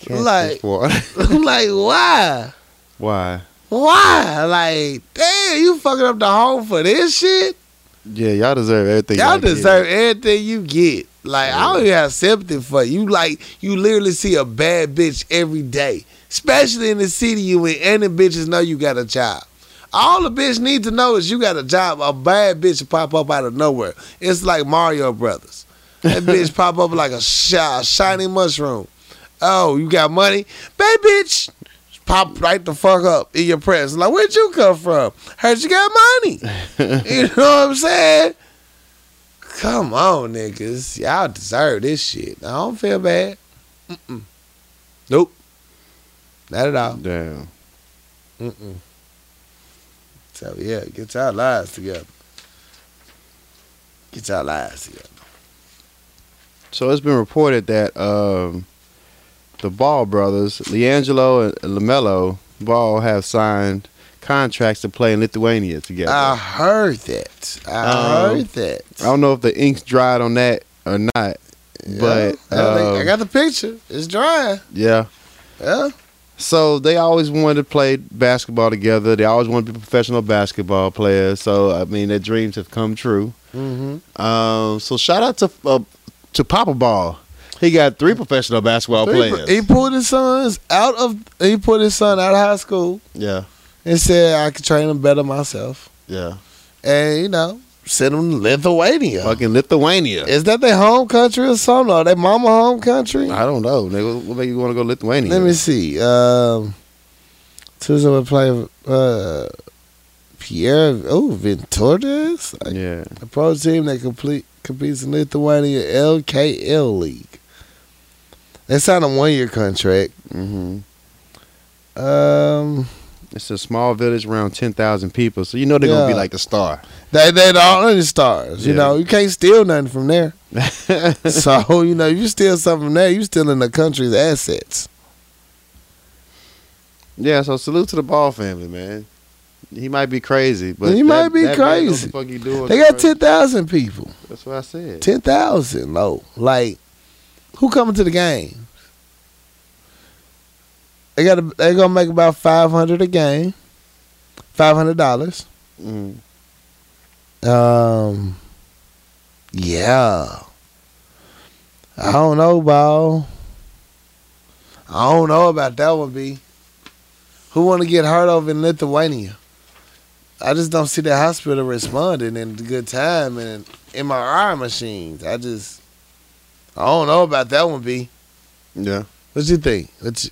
Catfish Like- water. I'm like, why? why? Why? Like, damn, you fucking up the home for this shit? Yeah, y'all deserve everything. Y'all get. deserve everything you get. Like, I don't even have sympathy for you. Like, you literally see a bad bitch every day, especially in the city you in, and the bitches know you got a job. All the bitch need to know is you got a job. A bad bitch will pop up out of nowhere. It's like Mario Brothers. That bitch pop up like a shi- shiny mushroom. Oh, you got money? Bad bitch. Pop right the fuck up in your presence. Like, where'd you come from? Heard you got money. You know what I'm saying? Come on, niggas. Y'all deserve this shit. I don't feel bad. Mm-mm. Nope. Not at all. Damn. Mm-mm. So, yeah, get y'all lives together. Get y'all lives together. So it's been reported that um, the Ball brothers, LiAngelo and LaMelo Ball, have signed contracts to play in Lithuania together. I heard that. I Um, heard that. I don't know if the ink's dried on that or not, but Yeah. I think- I um, got the picture. It's dry. yeah. Yeah. So they always wanted to play basketball together. They always wanted to be professional basketball players. So I mean, their dreams have come true. Mm-hmm. Um, so shout out to uh, to Papa Ball. He got three professional basketball players. He pulled his sons out of. He put his son out of high school yeah, and said, "I could train him better myself." yeah. And you know, sent him to Lithuania. Fucking Lithuania. Is that their home country or something? Or their mama home country? I don't know. Nigga, what make you want to go Lithuania? Let me see. Um, Tuesday would play uh, Pierre oh Ventures, a, Yeah. a pro team that complete competes in Lithuania LKL League. They signed a one year contract. hmm Um, It's a small village around ten thousand people, so you know they're gonna be like the star. they they the only stars. You know, you can't steal nothing from there. so you know, you steal something from there, you stealing the country's assets. yeah. So salute to the Ball family, man. He might be crazy, but He might be that man knows crazy. the fuck he doing They got crazy. ten thousand people. That's what I said. Ten thousand, low. Like, who coming to the game? They got. They gonna make about five hundred a game. Five hundred dollars. Mhm. Um. Yeah. I don't know, ball. I don't know about that one, B. Who want to get hurt over in Lithuania? I just don't see the hospital responding in good time and MRI machines. I just, I don't know about that one, B. Yeah. What you think? What you,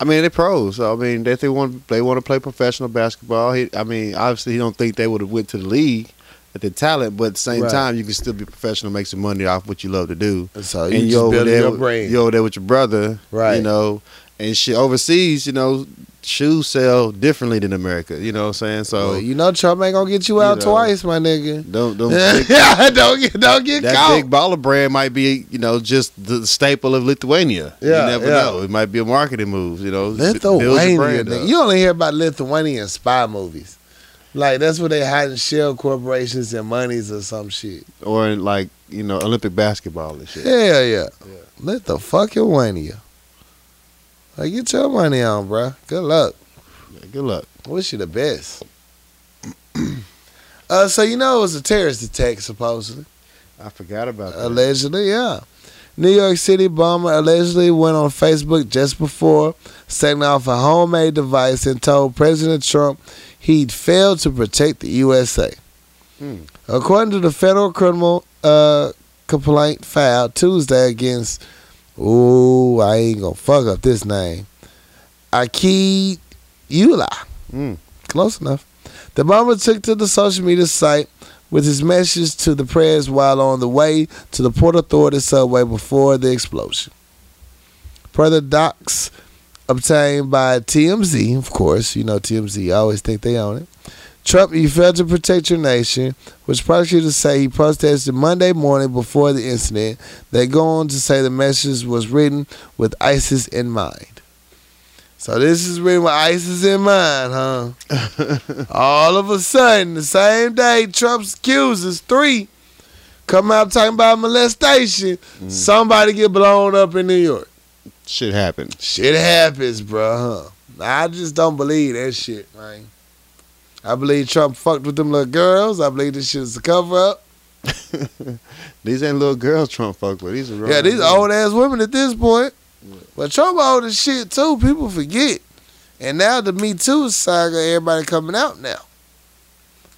I mean, they're pros. So, I mean, if they want they want to play professional basketball. He, I mean, obviously, he don't think they would have went to the league at the talent, but at the same Right. time, you can still be professional, make some money off what you love to do. so you and you're over there, your with- brain. you're over there with your brother, Right. You know, and shit overseas, you know, shoes sell differently than America. You know what I'm saying? So Well, you know Trump ain't gonna get you you out know, twice, my nigga. don't don't big, don't get don't get that caught. big baller brand might be you know just the staple of Lithuania. Yeah, you never yeah. know. It might be a marketing move. You know, b- build your Lithuania. brand nigga. up. You only hear about Lithuanian spy movies. Like that's where they hide hiding shell corporations and monies or some shit. or like you know Olympic basketball and shit. Hell yeah. Yeah. Let the fuck Lithuania. Like get your money on, bruh. Good luck. Yeah, Good luck. Wish you the best. uh, so you know it was a terrorist attack supposedly. I forgot about that. Allegedly, yeah. New York City bomber allegedly went on Facebook just before setting off a homemade device and told President Trump he'd failed to protect the USA. Hmm. According to the federal criminal uh, complaint filed Tuesday against, ooh, I ain't gonna fuck up this name, Akayed Ullah. Mm. Close enough. The bomber took to the social media site with his message to the press while on the way to the Port Authority subway before the explosion. Per the docs obtained by TMZ, of course, you know TMZ always think they own it. Trump, you failed to protect your nation, which prosecutors say he protested Monday morning before the incident. They go on to say the message was written with ISIS in mind. So this is written with ISIS in mind, huh? All of a sudden, the same day, Trump's accusers, three, come out talking about molestation. Mm. Somebody get blown up in New York. Shit happened. Shit happens, bro. Huh? I just don't believe that shit, man. I believe Trump fucked with them little girls. I believe this shit is a cover up. These ain't little girls Trump fucked with. These are Yeah, these old ass women at this point. But Trump old as shit too. People forget. And now the Me Too saga, everybody coming out now.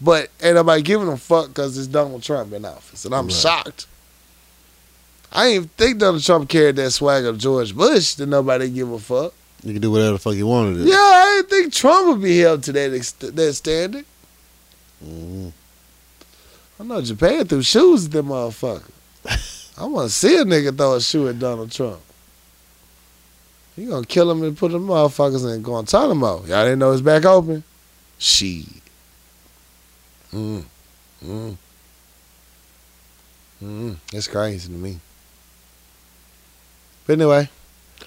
But ain't nobody giving a fuck because it's Donald Trump in office. And I'm Right. shocked. I didn't even think Donald Trump carried that swag of George Bush that nobody give a fuck. You can do whatever the fuck you want to do. Yeah, I didn't think Trump would be held to that ex- that standard. Mhm. I know Japan threw shoes at them motherfuckers. I want to see a nigga throw a shoe at Donald Trump. You gonna kill him and put them motherfuckers in Guantanamo. Y'all didn't know it's back open? Shit. Mm. Mm. Mm. That's crazy to me. But anyway,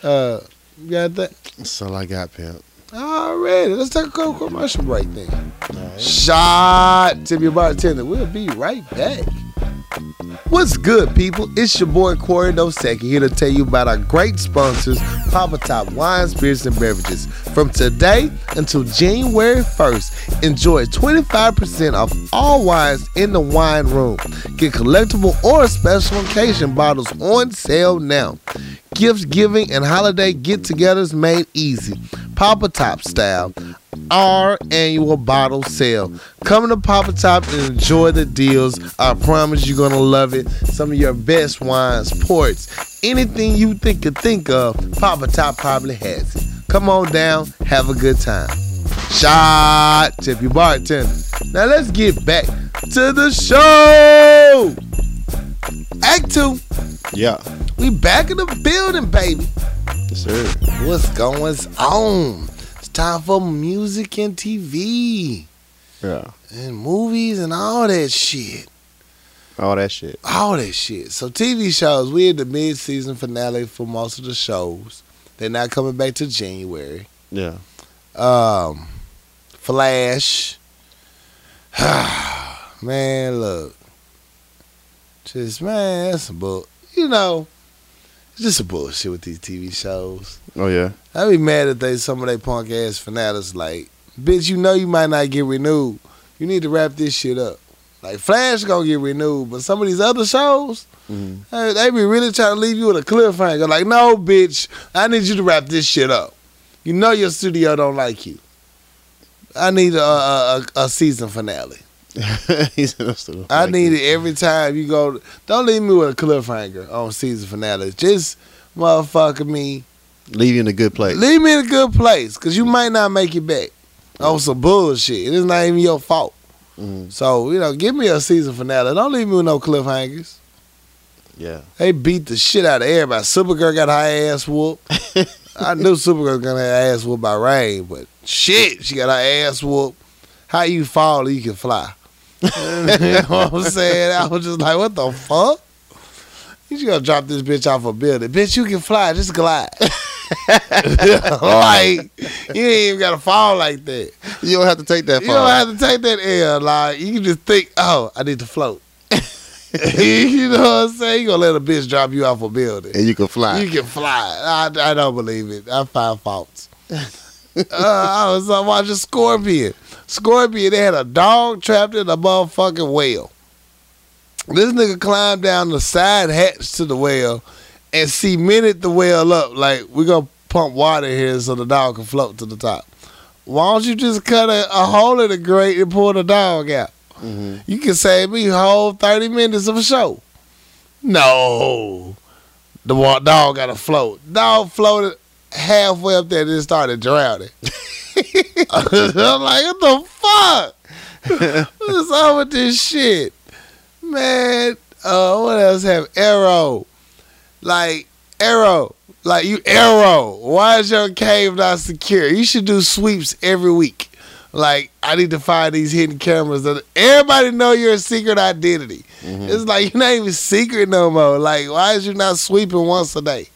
uh, you got that? That's all I got, pimp. Already. Let's take a quick commercial break then. All right. Shot Tip your bartender. We'll be right back. What's good, people? It's your boy Corey Dosecki here to tell you about our great sponsors, Papa Top Wine, Spirits, and Beverages. From today until January 1st, enjoy 25% off all wines in the wine room. Get collectible or special occasion bottles on sale now. Gift giving and holiday get togethers made easy. Papa Top style. Our annual bottle sale. Come to Papa Top and enjoy the deals. I promise you're gonna love it. Some of your best wines, ports, anything you think could think of, Papa Top probably has it. Come on down, have a good time. Shot, tip your bartender. Now let's get back to the show. Act two. Yeah. We back in the building, baby. Yes, sir. What's going on? It's time for music and TV Yeah. and movies and all that shit. All that shit. All that shit. So TV shows, we at the mid-season finale for most of the shows. They're not coming back to January. Yeah. Um, Flash. man, look. Just man, that's a bull. You know, just a bullshit with these TV shows. Oh yeah. I'd be mad if they some of they punk ass fanatics like, bitch, you know you might not get renewed. You need to wrap this shit up. Like Flash gonna get renewed, but some of these other shows, Mhm. hey, they be really trying to leave you with a cliffhanger. Like, no, bitch, I need you to wrap this shit up. You know your studio don't like you. I need a a, a, a season finale. I need it every time you go. Don't leave me with a cliffhanger on season finale. Just motherfucker me. Leave you in a good place. Leave me in a good place, cause you might not make it back. On some bullshit. It's not even your fault. Mhm. So you know, give me a season finale. Don't leave me with no cliffhangers. Yeah. They beat the shit out of everybody. Supergirl got her ass whooped. I knew Supergirl was gonna have her ass whooped by rain, but shit, she got her ass whooped. How you fall, you can fly. you know what I'm saying? I was just like, what the fuck? You just gonna drop this bitch off a building. Bitch, you can fly, just glide. like, you ain't even gotta fall like that. You don't have to take that You don't have to take that air. Like, you can just think, oh, I need to float. you know what I'm saying? You gonna let a bitch drop you off a building. and you can fly. You can fly. I, I don't believe it. I find faults. Uh, I was uh, watching Scorpion. Scorpion, they had a dog trapped in a motherfucking well. This nigga climbed down the side hatch to the well and cemented the well up. Like, we're going to pump water here so the dog can float to the top. Why don't you just cut a, a hole in the grate and pull the dog out? Mhm. You can save me a whole 30 minutes of a show. No. The dog got to float. Dog floated halfway up there and then started drowning. I'm like, what the fuck? What's up with this shit? Man, uh, what else have? Arrow. Like, Arrow. Like, you Arrow. Why is your cave not secure? You should do sweeps every week. Like, I need to find these hidden cameras. That everybody know your secret identity. It's like you're not even secret no more. Like, why is you not sweeping once a day?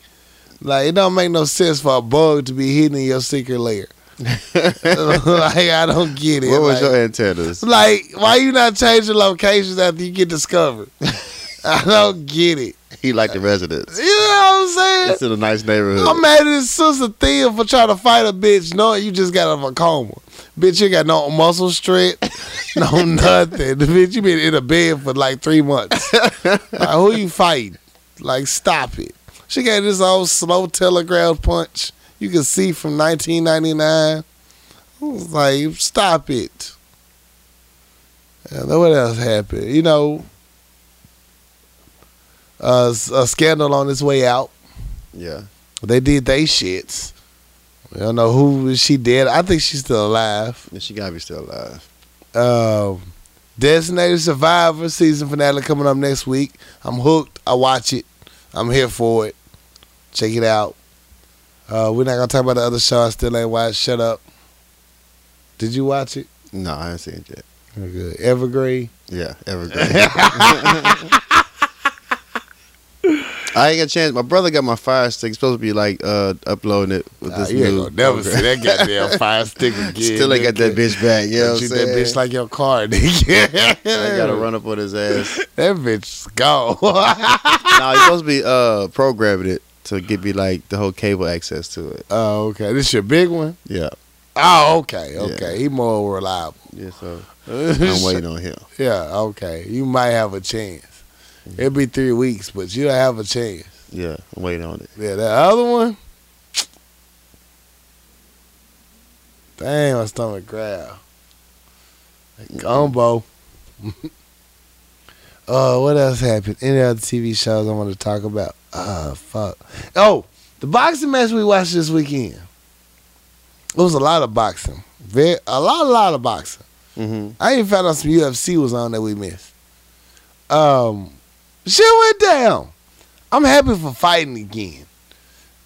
Like, it don't make no sense for a bug to be hidden in your secret lair. like, I don't get it. What was Like- your antennas? like, why you not changing locations after you get discovered? I don't get it. He like the residents. You know what I'm saying? It's in a nice neighborhood. I'm mad at his sister Thea for trying to fight a bitch knowing you just got out of a coma. Bitch, you got no muscle strength, no nothing. The bitch, you been in a bed for like three months. like, who you fighting? Like, stop it. She got this old slow telegraph punch you can see from 1999. I was like, stop it. And then what else happened? You know, uh, a scandal on its way out. yeah. They did they shits. We don't know who is she dead. I think she's still alive. And she gotta be still alive. Um, Designated Survivor season finale coming up next week. I'm hooked. I watch it. I'm here for it. Check it out. Uh, we're not gonna talk about the other show. I still ain't watched. Shut up. Did you watch it? No, I haven't seen it yet. Very good. Evergreen. Yeah, Evergreen. I ain't got a chance. My brother got my fire stick. He's supposed to be like uh, uploading it with Nah, this you new never program. see that goddamn fire stick again. Still ain't got that bitch back. You know what I'm Treat saying? that bitch like your car, nigga. I gotta run up on his ass. That bitch go. no, he's supposed to be uh programming it to give me like the whole cable access to it. oh, okay. This your big one? Yeah. Oh, okay, okay. He more reliable. Yeah, so I'm waiting on him. Yeah, okay. You might have a chance. It'll be three weeks, but you'll have a chance. Yeah, I'm waiting on it. Yeah, that other one. Dang, my stomach growl. Gumbo. uh, what else happened? Any other TV shows I want to talk about? Ah, fuck. Oh, the boxing match we watched this weekend. It was a lot of boxing. Very, a lot, a lot of boxing. Mm-hmm. I even found out some UFC was on that we missed. Um, shit went down. I'm happy for fighting again.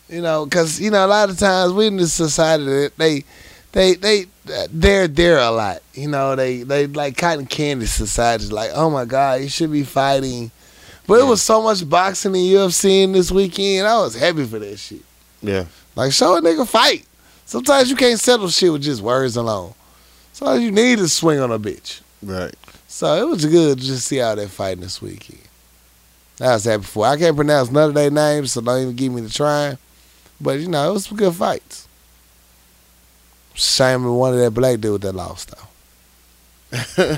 You know, because you know a lot of times we in this society that they, they, they, they're there a lot. You know, they, they like cotton candy society. Like, oh my god, you should be fighting. But it was so much boxing and UFC in this weekend. I was happy for that shit. Yeah. Like, show a nigga fight. Sometimes you can't settle shit with just words alone. So you need to swing on a bitch. Right. So it was good to just see how they fighting this weekend. I was happy for. I can't pronounce none of their names, so don't even give me the trying. But you know, it was some good fights. Shame one of that black dude that lost though.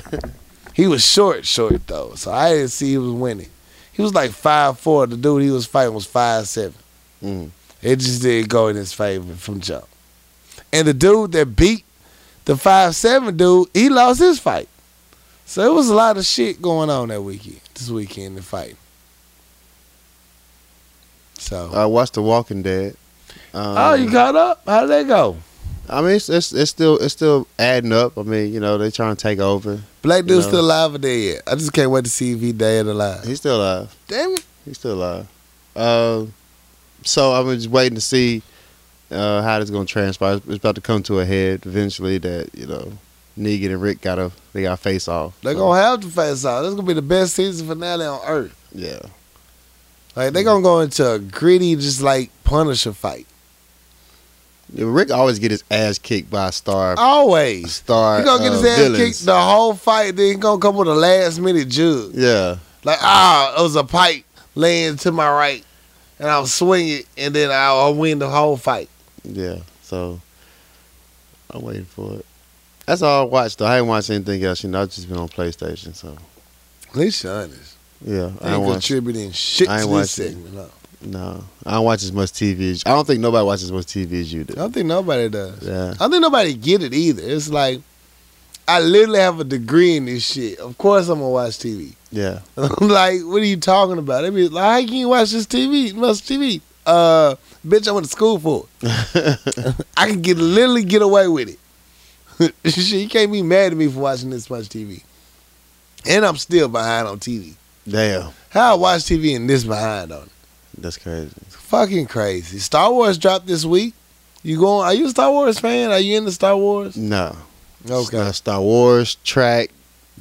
He was short, short though, so I didn't see he was winning. He was like five four. The dude he was fighting was five seven. Mm. It just didn't go in his favor from jump. And the dude that beat the five seven dude, he lost his fight. So it was a lot of shit going on that weekend. This weekend the fight. So I watched The Walking Dead. Um, Oh, you caught up? How did that go? I mean, it's, it's it's still it's still adding up. I mean, you know, they trying to take over. Black dude know. still alive or dead? I just can't wait to see if he dead or alive. He's still alive. Damn it. He's still alive. Uh, so I'm just waiting to see uh, how this is gonna transpire. It's about to come to a head eventually. That you know, Negan and Rick gotta they got to face off. They're So, gonna have to face off. This is gonna be the best season finale on earth. yeah. Like they're gonna go into a gritty, just like Punisher fight. Rick always get his ass kicked by a star. Always. star. He gonna get uh, his ass villains. kicked the whole fight. Then he gonna come with a last minute jug. Yeah. Like ah, it was a pipe laying to my right, and I'll swing it, and then I'll, I'll win the whole fight. Yeah. So I'm waiting for it. That's all I watched though. I ain't watched anything else. You know, I've just been on PlayStation. So At least you're honest. yeah, I ain't ain't contributing shit I to ain't this watched it. segment. No. No, I don't watch as much TV. As, I don't think nobody watches as much TV as you do. I do. don't think nobody does. Yeah. I don't think nobody get it either. It's like I literally have a degree in this shit. Of course I'm gonna watch TV. Yeah. I'm like, what are you talking about? I be like, how can you watch this TV? Much TV. Uh, bitch, I went to school for it. I can get literally get away with it. Shit, you can't be mad at me for watching this much TV. And I'm still behind on TV. Damn. How I watch TV and this behind on it? That's crazy. It's fucking crazy. Star Wars dropped this week. You going? Are you a Star Wars fan? Are you into Star Wars? No. Okay. Star Wars, track,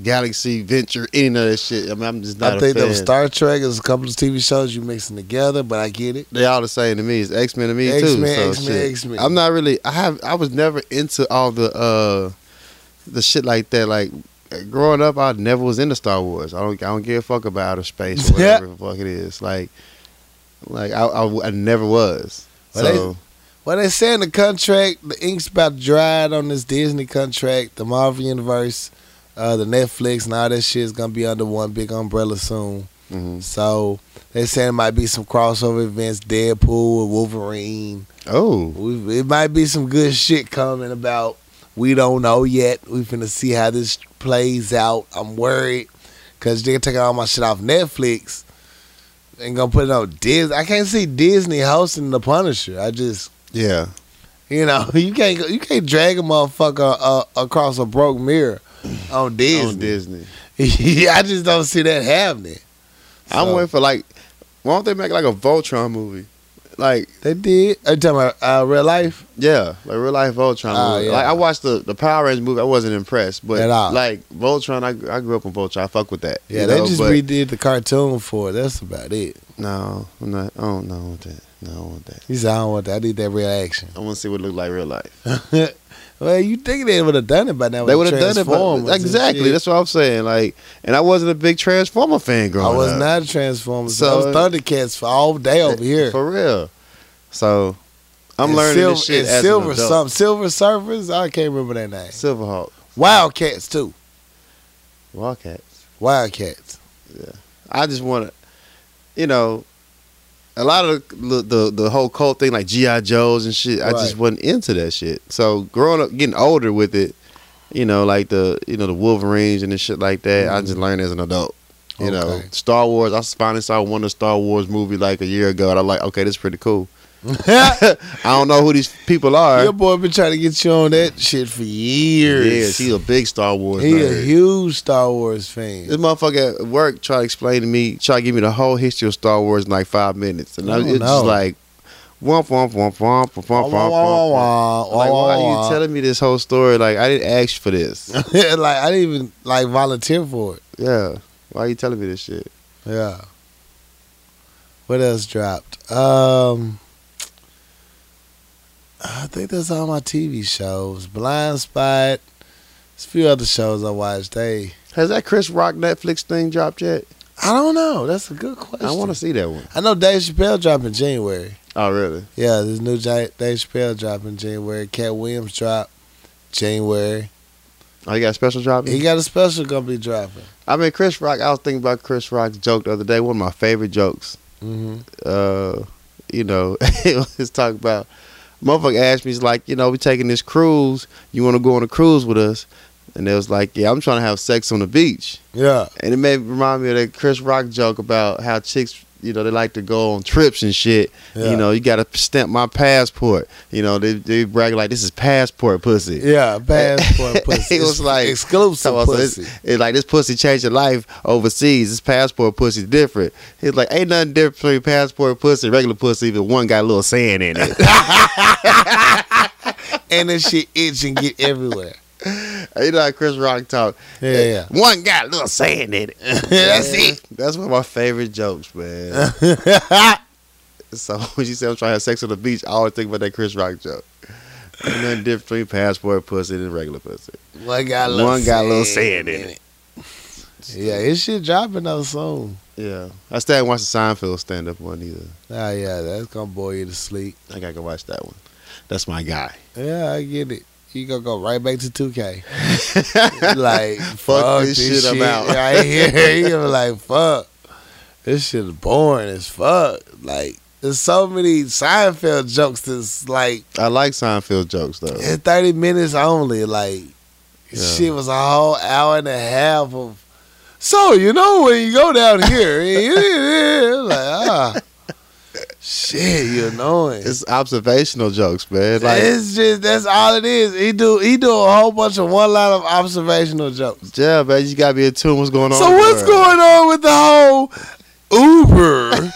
Galaxy, Venture, any of that shit. I mean, I'm just not I think that was Star Trek. There's a couple of TV shows you mixing together, but I get it. they all the same to me. It's X Men to me X-Men, too. So X-Men. X-Men. I'm not really. I have. I was never into all the uh the shit like that. Like growing up, I never was into Star Wars. I don't. I don't give a fuck about outer space or whatever the fuck it is. Like, like I, I, I never was. Well, so Well, they saying the contract, the ink's about to dry on this Disney contract, the Marvel Universe, uh, the Netflix, and all that shit is gonna be under one big umbrella soon. mhm. So they saying it might be some crossover events, Deadpool with Wolverine. oh, it might be some good shit coming about. We don't know yet. We finna see how this plays out. I'm worried because they're taking all my shit off Netflix and gonna put it on Disney. I can't see Disney hosting The Punisher. I just, yeah. you know, you can't go- you can't drag a motherfucker uh, across a broke mirror on Disney. On Disney. yeah, I just don't see that happening. I'm So- waiting for like. Why don't they make like a Voltron movie? Like They did. Are you talking about uh, real life? yeah, like real life Voltron. Oh, yeah. Like I watched the the Power Rangers movie. I wasn't impressed, but At all. like Voltron, I I grew up on Voltron. I fuck with that. Yeah, they know, just but- redid the cartoon for it. That's about it. No, I'm not. I don't know. I don't want that. No, I don't want that. He said, I don't want that. I need that real action. I want to see what it look like real life. well, you think they would have done it by now? They would have done it, but exactly. That's what I'm saying. Like, and I wasn't a big Transformer fan growing up. I was up. not a Transformers. So- I was Thundercats for all day over here. for real. So I'm And learning Silver, this shit as Silver an adult. something. Silver Surfers. I can't remember their name. Silverhawk, Wildcats too. Wildcats. Wildcats. Yeah. I just want to, you know, a lot of the, the the whole cult thing like GI Joes and shit. I just wasn't into that shit. So growing up, getting older with it, you know, like the you know the Wolverines and the shit like that. I just mm-hmm. learned as an adult. You know, Star Wars. I finally saw one of the Star Wars movie like a year ago, and I'm like, okay, this is pretty cool. I don't know who these people are. Your boy been trying to get you on that shit for years. Yes, he a big Star Wars. He a huge Star Wars fan. This motherfucker at work try to explain to me, try to give me the whole history of Star Wars in like five minutes, and I, Oh, it's just like, womp womp womp womp womp womp. womp. Like, why are you telling me this whole story? Like, I didn't ask for this. like I didn't even like volunteer for it. yeah, why are you telling me this shit? Yeah. What else dropped? Um I think that's all my TV shows. Blind Spot. There's a few other shows I watched. They Has that Chris Rock Netflix thing dropped yet? I don't know. That's a good question. I want to see that one. I know Dave Chappelle dropped in January. Oh, really? Yeah, there's new Dave Chappelle drop in January. Katt Williams drop January. Oh, you got a special drop? He got a special gonna be dropping. I mean, Chris Rock. I was thinking about Chris Rock's joke the other day. One of my favorite jokes. hmm uh, you know, it was talking about. Motherfucker asked me, he's like, you know, we taking this cruise. You want to go on a cruise with us? And they was like, yeah, I'm trying to have sex on the beach. Yeah. And it made remind me of that Chris Rock joke about how chicks, you know, they like to go on trips and shit. Yeah. You know, you got to stamp my passport. You know, they they brag like this is passport pussy. Yeah, passport pussy. It was like- exclusive So pussy. it's, it's like this pussy changed your life overseas. This passport pussy different. It's like ain't nothing different between passport pussy and regular pussy. Even one got a little sand in it. and that shit itch and get everywhere. You know how Chris Rock talk. Yeah, yeah. One got a little sand in it. That's it. That's one of my favorite jokes, man. so when you say I'm trying to have sex on the beach, I always think about that Chris Rock joke. Ain't nothing different between passport pussy and regular pussy. One got a little One got a little sand in it. Yeah, his shit dropping though soon. Yeah. I still haven't watched the Seinfeld stand up one either. Ah, yeah, that's gonna bore you to sleep. I gotta go watch that one. That's my guy. Yeah, I get it. You gonna go right back to 2K. like, fuck, this shit, I'm out. Right here, you gonna be like, fuck. This shit is boring as fuck. Like, there's so many Seinfeld jokes that's like, I like Seinfeld jokes though. it's 30 minutes only. Like, Yeah. shit was a whole hour and a half of. So you know when you go down here, like ah, shit, you annoying. It's observational jokes, man. Like it's just that's all it is. He do he do a whole bunch of one line of observational jokes. yeah, man, you gotta be in tune what's going on. So what's going on with the whole Uber?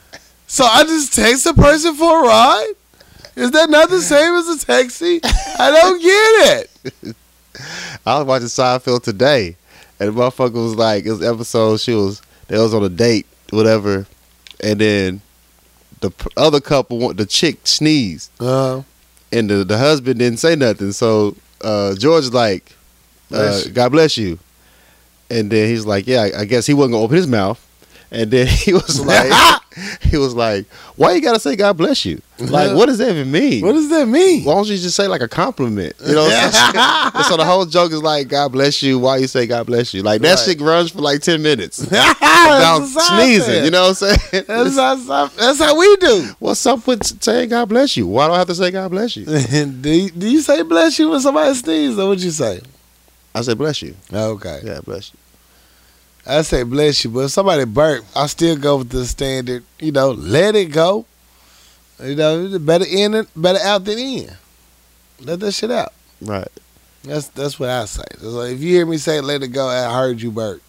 so I just text a person for a ride. Is that not the same as a taxi? I don't get it. I was watching Seinfeld today, and the motherfucker was like, it was episode. She was they was on a date, whatever, and then the other couple, want the chick sneezed, Uh, and the the husband didn't say nothing. So uh, George like, uh, Bless you. "God bless you," and then he's like, "Yeah, I- I guess he wasn't gonna open his mouth." And then he was like, he was like, "Why you gotta say God bless you? Like, what does that even mean? what does that mean? Why don't you just say like a compliment? You know, what I'm saying? So the whole joke is like, God bless you. Why you say God bless you? Like that Right. shit runs for like ten minutes without sneezing. You know what I'm saying? That's how, that's how we do. What's up with saying God bless you? Why do I have to say God bless you? do, you, do you say bless you when somebody sneezes, or what you say? I say bless you. Okay. Yeah, bless you. I say bless you, but if somebody burp, I still go with the standard. You know, let it go. You know, better in it, better out than in. Let that shit out. Right. That's that's what I say. It's like, if you hear me say let it go, I heard you burp.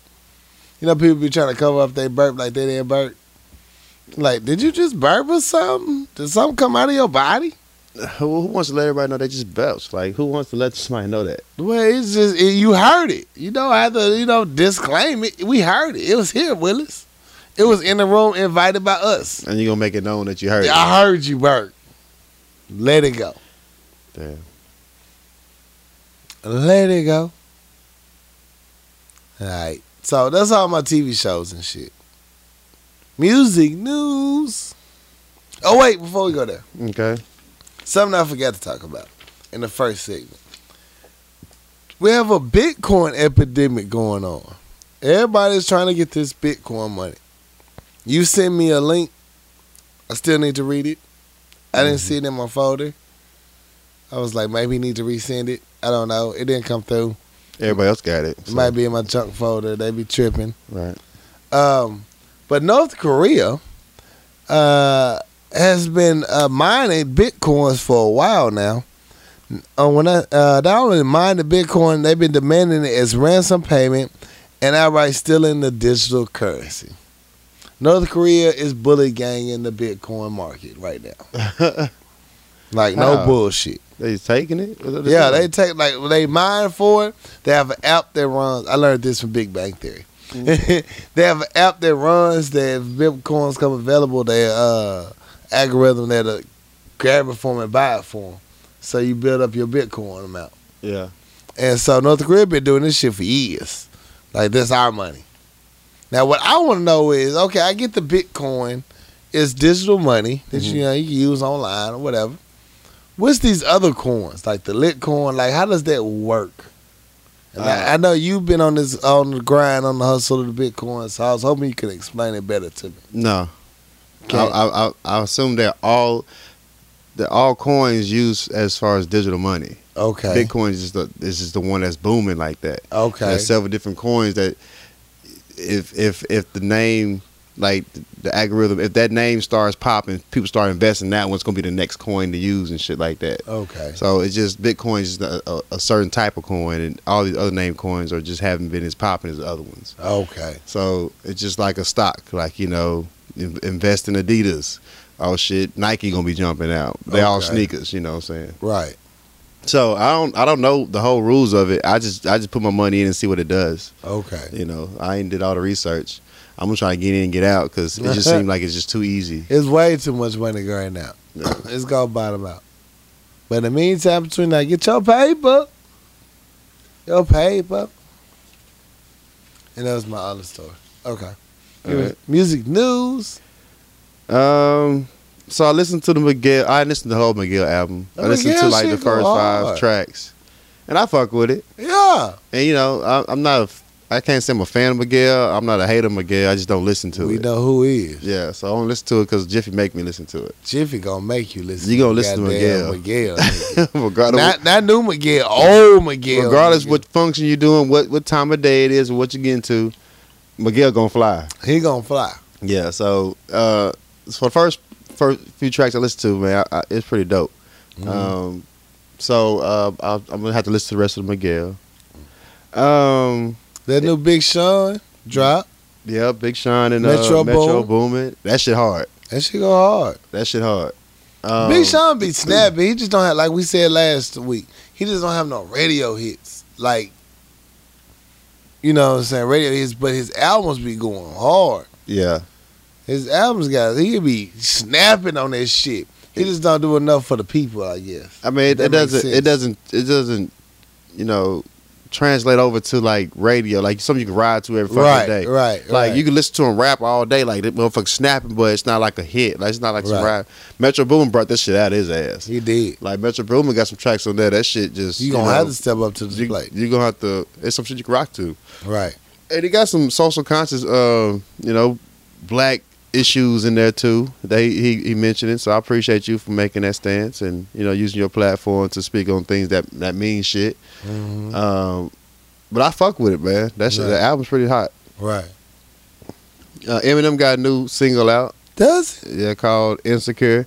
You know, people be trying to cover up they burp like they didn't burp. Like, did you just burp or something? Did something come out of your body? Who, who wants to let everybody know they just belch? Like, who wants to let somebody know that? Well, it's just it, you heard it. You don't have to, you know, disclaim it. We heard it. It was here, Willis. It was in the room, invited by us. And you gonna make it known that you heard it. I heard you, Bert. Let it go. Damn. Let it go. All right. So that's all my TV shows and shit. Music news. Oh wait, before we go there, Okay. Something I forgot to talk about in the first segment. We have a Bitcoin epidemic going on. Everybody's trying to get this Bitcoin money. You send me a link. I still need to read it. I didn't see it in my folder. I was like, maybe you need to resend it. I don't know. It didn't come through. Everybody else got it. It might be in my junk folder. They be tripping. right. Um, but North Korea uh, has been uh, mining bitcoins for a while now. Uh, when I, uh, not only mine the bitcoin, they've been demanding it as ransom payment and outright stealing the digital currency. North Korea is bully ganging the bitcoin market right now. Like no How? bullshit. they taking it? Are Yeah, they take like they mine for it. They have an app that runs. I learned this from Big Bang Theory. they have an app that runs that if bitcoins come available, they uh algorithm that uh, grab it for them and buy it for them. So you build up your Bitcoin amount. yeah. And so North Korea been doing this shit for years. Like that's our money. Now what I want to know is, okay, I get the Bitcoin. It's digital money that Mhm. you know you can use online or whatever. What's these other coins like the Litecoin? Like how does that work? And I, Uh, I know you've been on this on the grind on the hustle of the Bitcoin, so I was hoping you could explain it better to me. No. Okay. I, I, I, assume they're all they're all coins used as far as digital money. Okay. Bitcoin is just the is the one that's booming like that. Okay. There's several different coins that if if if the name like the algorithm if that name starts popping, people start investing. That one's gonna be the next coin to use and shit like that. Okay. So it's just Bitcoin is a, a, a certain type of coin, and all these other name coins are just haven't been as popping as the other ones. Okay. So it's just like a stock, like you know, invest in Adidas. Oh shit, Nike gonna be jumping out. They all sneakers, you know what I'm saying? Right. So I don't I don't know the whole rules of it. I just I just put my money in and see what it does. Okay. You know, I ain't did all the research. I'm gonna try to get in and get out because it just seemed like it's just too easy. It's way too much money going out. Yeah. it's gonna bottom out. But in the meantime, between that, get your paper. Your paper. And that was my other story. Okay. Right. Music news. Um, so I listened to the Miguel. I listened to the whole Miguel album. The I listened Miguel to like the first five tracks, and I fuck with it. Yeah. And you know, I, I'm not. A, I can't say I'm a fan of Miguel. I'm not a hater of Miguel. I just don't listen to we it. We know who he is. Yeah, so I don't listen to it because Jiffy make me listen to it. Jiffy gonna make you listen. You gonna listen to Miguel. Miguel. regardless, not not new Miguel, old Miguel. regardless what function you're doing, what what time of day it is, or what you're getting to, Miguel gonna fly. he gonna fly. Yeah. So uh, for the first first few tracks I listened to, man, I, I, it's pretty dope. Mhm. Um, so uh, I'll, I'm gonna have to listen to the rest of the Miguel. Um, that new Big Sean drop. yeah, Big Sean and Metro uh, Metro Boomin. Boomin. That shit hard. That shit go hard. That shit hard. Um, Big Sean be snappy. He just don't have like we said last week. He just don't have no radio hits. Like you know what I'm saying, radio but his albums be going hard. Yeah. His albums got he be snapping on that shit. He just don't do enough for the people, I guess. I mean, it, it doesn't. It doesn't. It doesn't. You know, translate over to like radio, like something you can ride to every fucking Right, day. right, Like right. you can listen to him rap all day, like that motherfucker snapping, but it's not like a hit. Like it's not like some Right. rap. Metro Boomin brought this shit out of his ass. He did. Like Metro Boomin got some tracks on there. That shit just You gonna know, have to step up to the You, plate. you gonna have to. It's some shit you can rock to. Right. And he got some social conscious, uh, you know, black issues in there too. They he he mentioned it, so I appreciate you for making that stance and you know using your platform to speak on things that that mean shit. Mhm. Um, but I fuck with it, man. That shit, Right. the album's pretty hot. Right. Uh, Eminem got a new single out, Does it? yeah, called "Insecure,"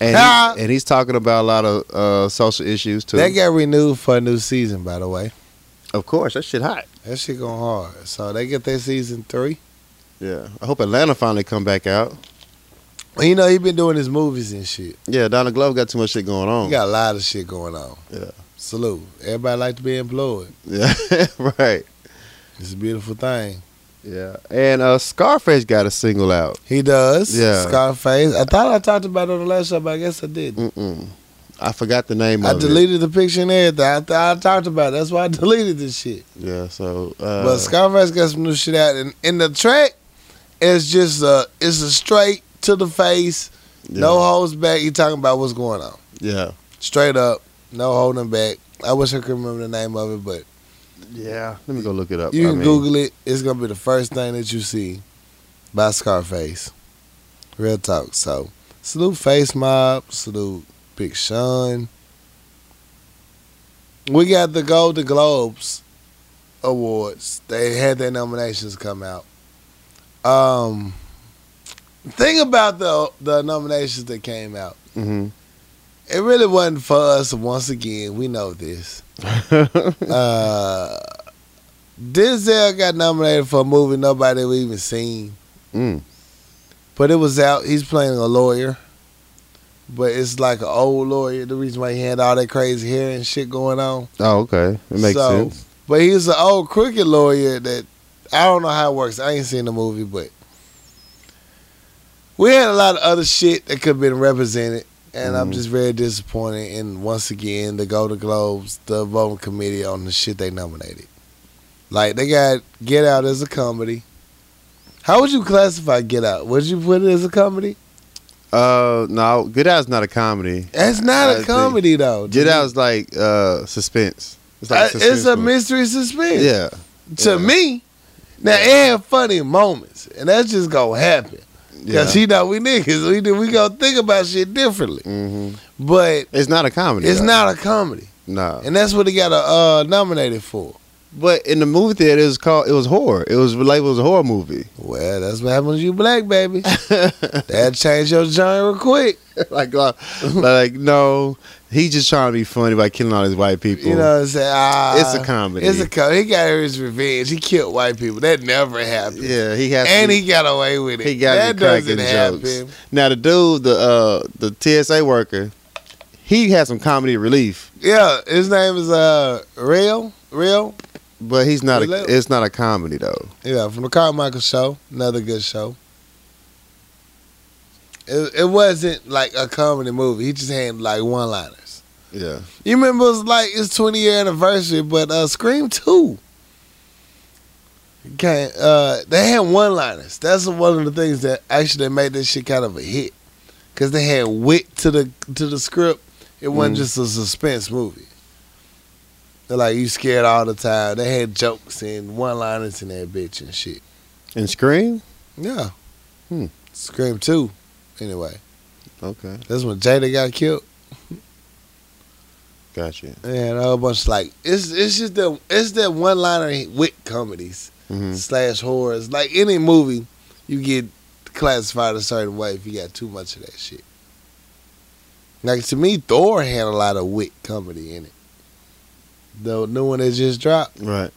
and Ah. he, and he's talking about a lot of uh, social issues too. That got renewed for a new season, by the way. of course, that shit hot. That shit going hard. So they get their season three. Yeah, I hope Atlanta finally come back out. Well, you know, he been doing his movies and shit. Yeah, Donald Glover got too much shit going on. He got a lot of shit going on. Yeah. Salute. Everybody like to be employed. Yeah, right. It's a beautiful thing. Yeah, and uh, Scarface got a single out. He does. Yeah. Scarface. I thought I talked about it on the last show, but I guess I didn't. Mm-mm. I forgot the name I deleted the picture and everything. I, th- I talked about it. That's why I deleted this shit. Yeah, so uh, but Scarface got some new shit out, and in the track, it's just a it's a straight to the face, yeah, no holds back. You talking about what's going on, Yeah, straight up, no holding back. I wish I could remember the name of it, but yeah. Let me go look it up. you I mean, Google it. It's gonna be the first thing that you see by Scarface. Real talk. So salute Face Mob, salute Big Sean. We got the Golden Globes awards. They had their nominations come out. Um, thing about the the nominations that came out, mhm. it really wasn't for us. Once again, we know this. Uh, Denzel got nominated for a movie nobody even seen, mm. but it was out. He's playing a lawyer, but it's like an old lawyer. The reason why he had all that crazy hair and shit going on. Oh, okay, it makes So, sense. But he's an old crooked lawyer that I don't know how it works. I ain't seen the movie, but we had a lot of other shit that could have been represented. And I'm Mhm. just very disappointed in once again the Golden Globes, the voting committee on the shit they nominated. Like they got Get Out as a comedy. How would you classify Get Out? Would you put it as a comedy? Uh, no, Get Out's not a comedy. It's not I a think- comedy though. Get Out's like uh suspense. It's Uh, like it's a mystery suspense. Yeah, to Yeah. me. Now it had funny moments, and that's just gonna happen. yeah. Cause you know we niggas, we do, we gonna think about shit differently. hmm But It's not a comedy. it's though. not a comedy, No. and that's what he got uh, nominated for. But in the movie theater, it was called. It was horror. It was labeled as a horror movie. Well, that's what happens when you black, baby. that change your genre quick. like, uh, like no, he just trying to be funny by killing all these white people. You know what I'm saying? Ah, it's a comedy. It's a comedy. He got his revenge. He killed white people. That never happened. yeah, he has. And to, he got away with it. He got that doesn't jokes. happen. now the dude, the uh, the TSA worker, he had some comedy relief, Yeah, his name is uh Rel. Rel. but he's not. A, it's not a comedy though. Yeah, from the Carmichael Show, another good show. It, it wasn't like a comedy movie. He just had like one liners. Yeah. You remember it was like it's 20 year anniversary, but uh Scream 2. Okay, uh, they had one liners. That's one of the things that actually made this shit kind of a hit. Cause they had wit to the to the script. It wasn't Mhm. just a suspense movie. They're like you scared all the time. They had jokes and one liners in that bitch and shit. And Scream. Yeah. Hmm. Scream 2. Anyway, Okay, that's when Jada got killed. Gotcha. And a whole bunch like it's it's just that it's that one liner wit comedies hmm slash horrors. Like any movie, you get classified a certain way if you got too much of that shit. Like to me, Thor had a lot of wit comedy in it. The new one that just dropped, Right.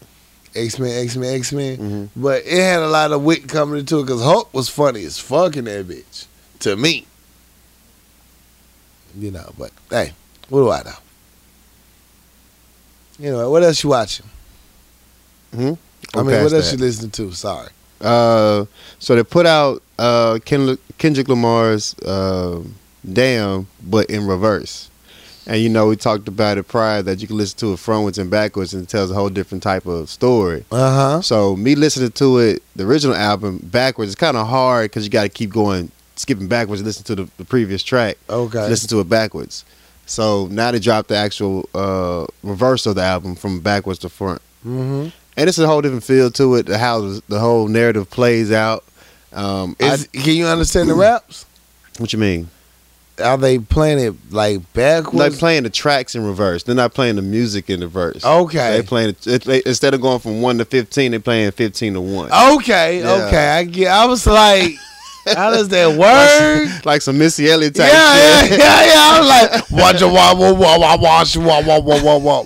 X Men, X Men, X Men. hmm But it had a lot of wit comedy to it because Hulk was funny as fuck in that bitch. To me. You know, but hey, what do I know? Anyway, what what else you watching? Hmm? I mean, what else you listening to? Sorry. Uh, so they put out uh Ken- Kendrick Lamar's uh, "Damn," but in reverse. And you know, we talked about it prior that you can listen to it frontwards and backwards, and it tells a whole different type of story. Uh huh. So me listening to it, the original album backwards, it's kind of hard because you got to keep going, skipping backwards, and listen to the, the previous track, Okay. listen to it backwards. So now they dropped the actual uh, reverse of the album from backwards to front Mm-hmm. and it's a whole different feel to it. How the the whole narrative plays out. Um, I- can you understand the raps? what you mean? Are they playing it like They're backwards? playing the tracks in reverse. They're not playing the music in reverse. okay. They playing it, it, they, instead of going from one to fifteen, they're playing fifteen to one. Okay. Yeah. Okay. I get. I was like, how does that work? like some Missy Elliott type yeah, yeah, shit. yeah, yeah. I was like, watch a wah wah wah wah watch wah wah wah wah wah.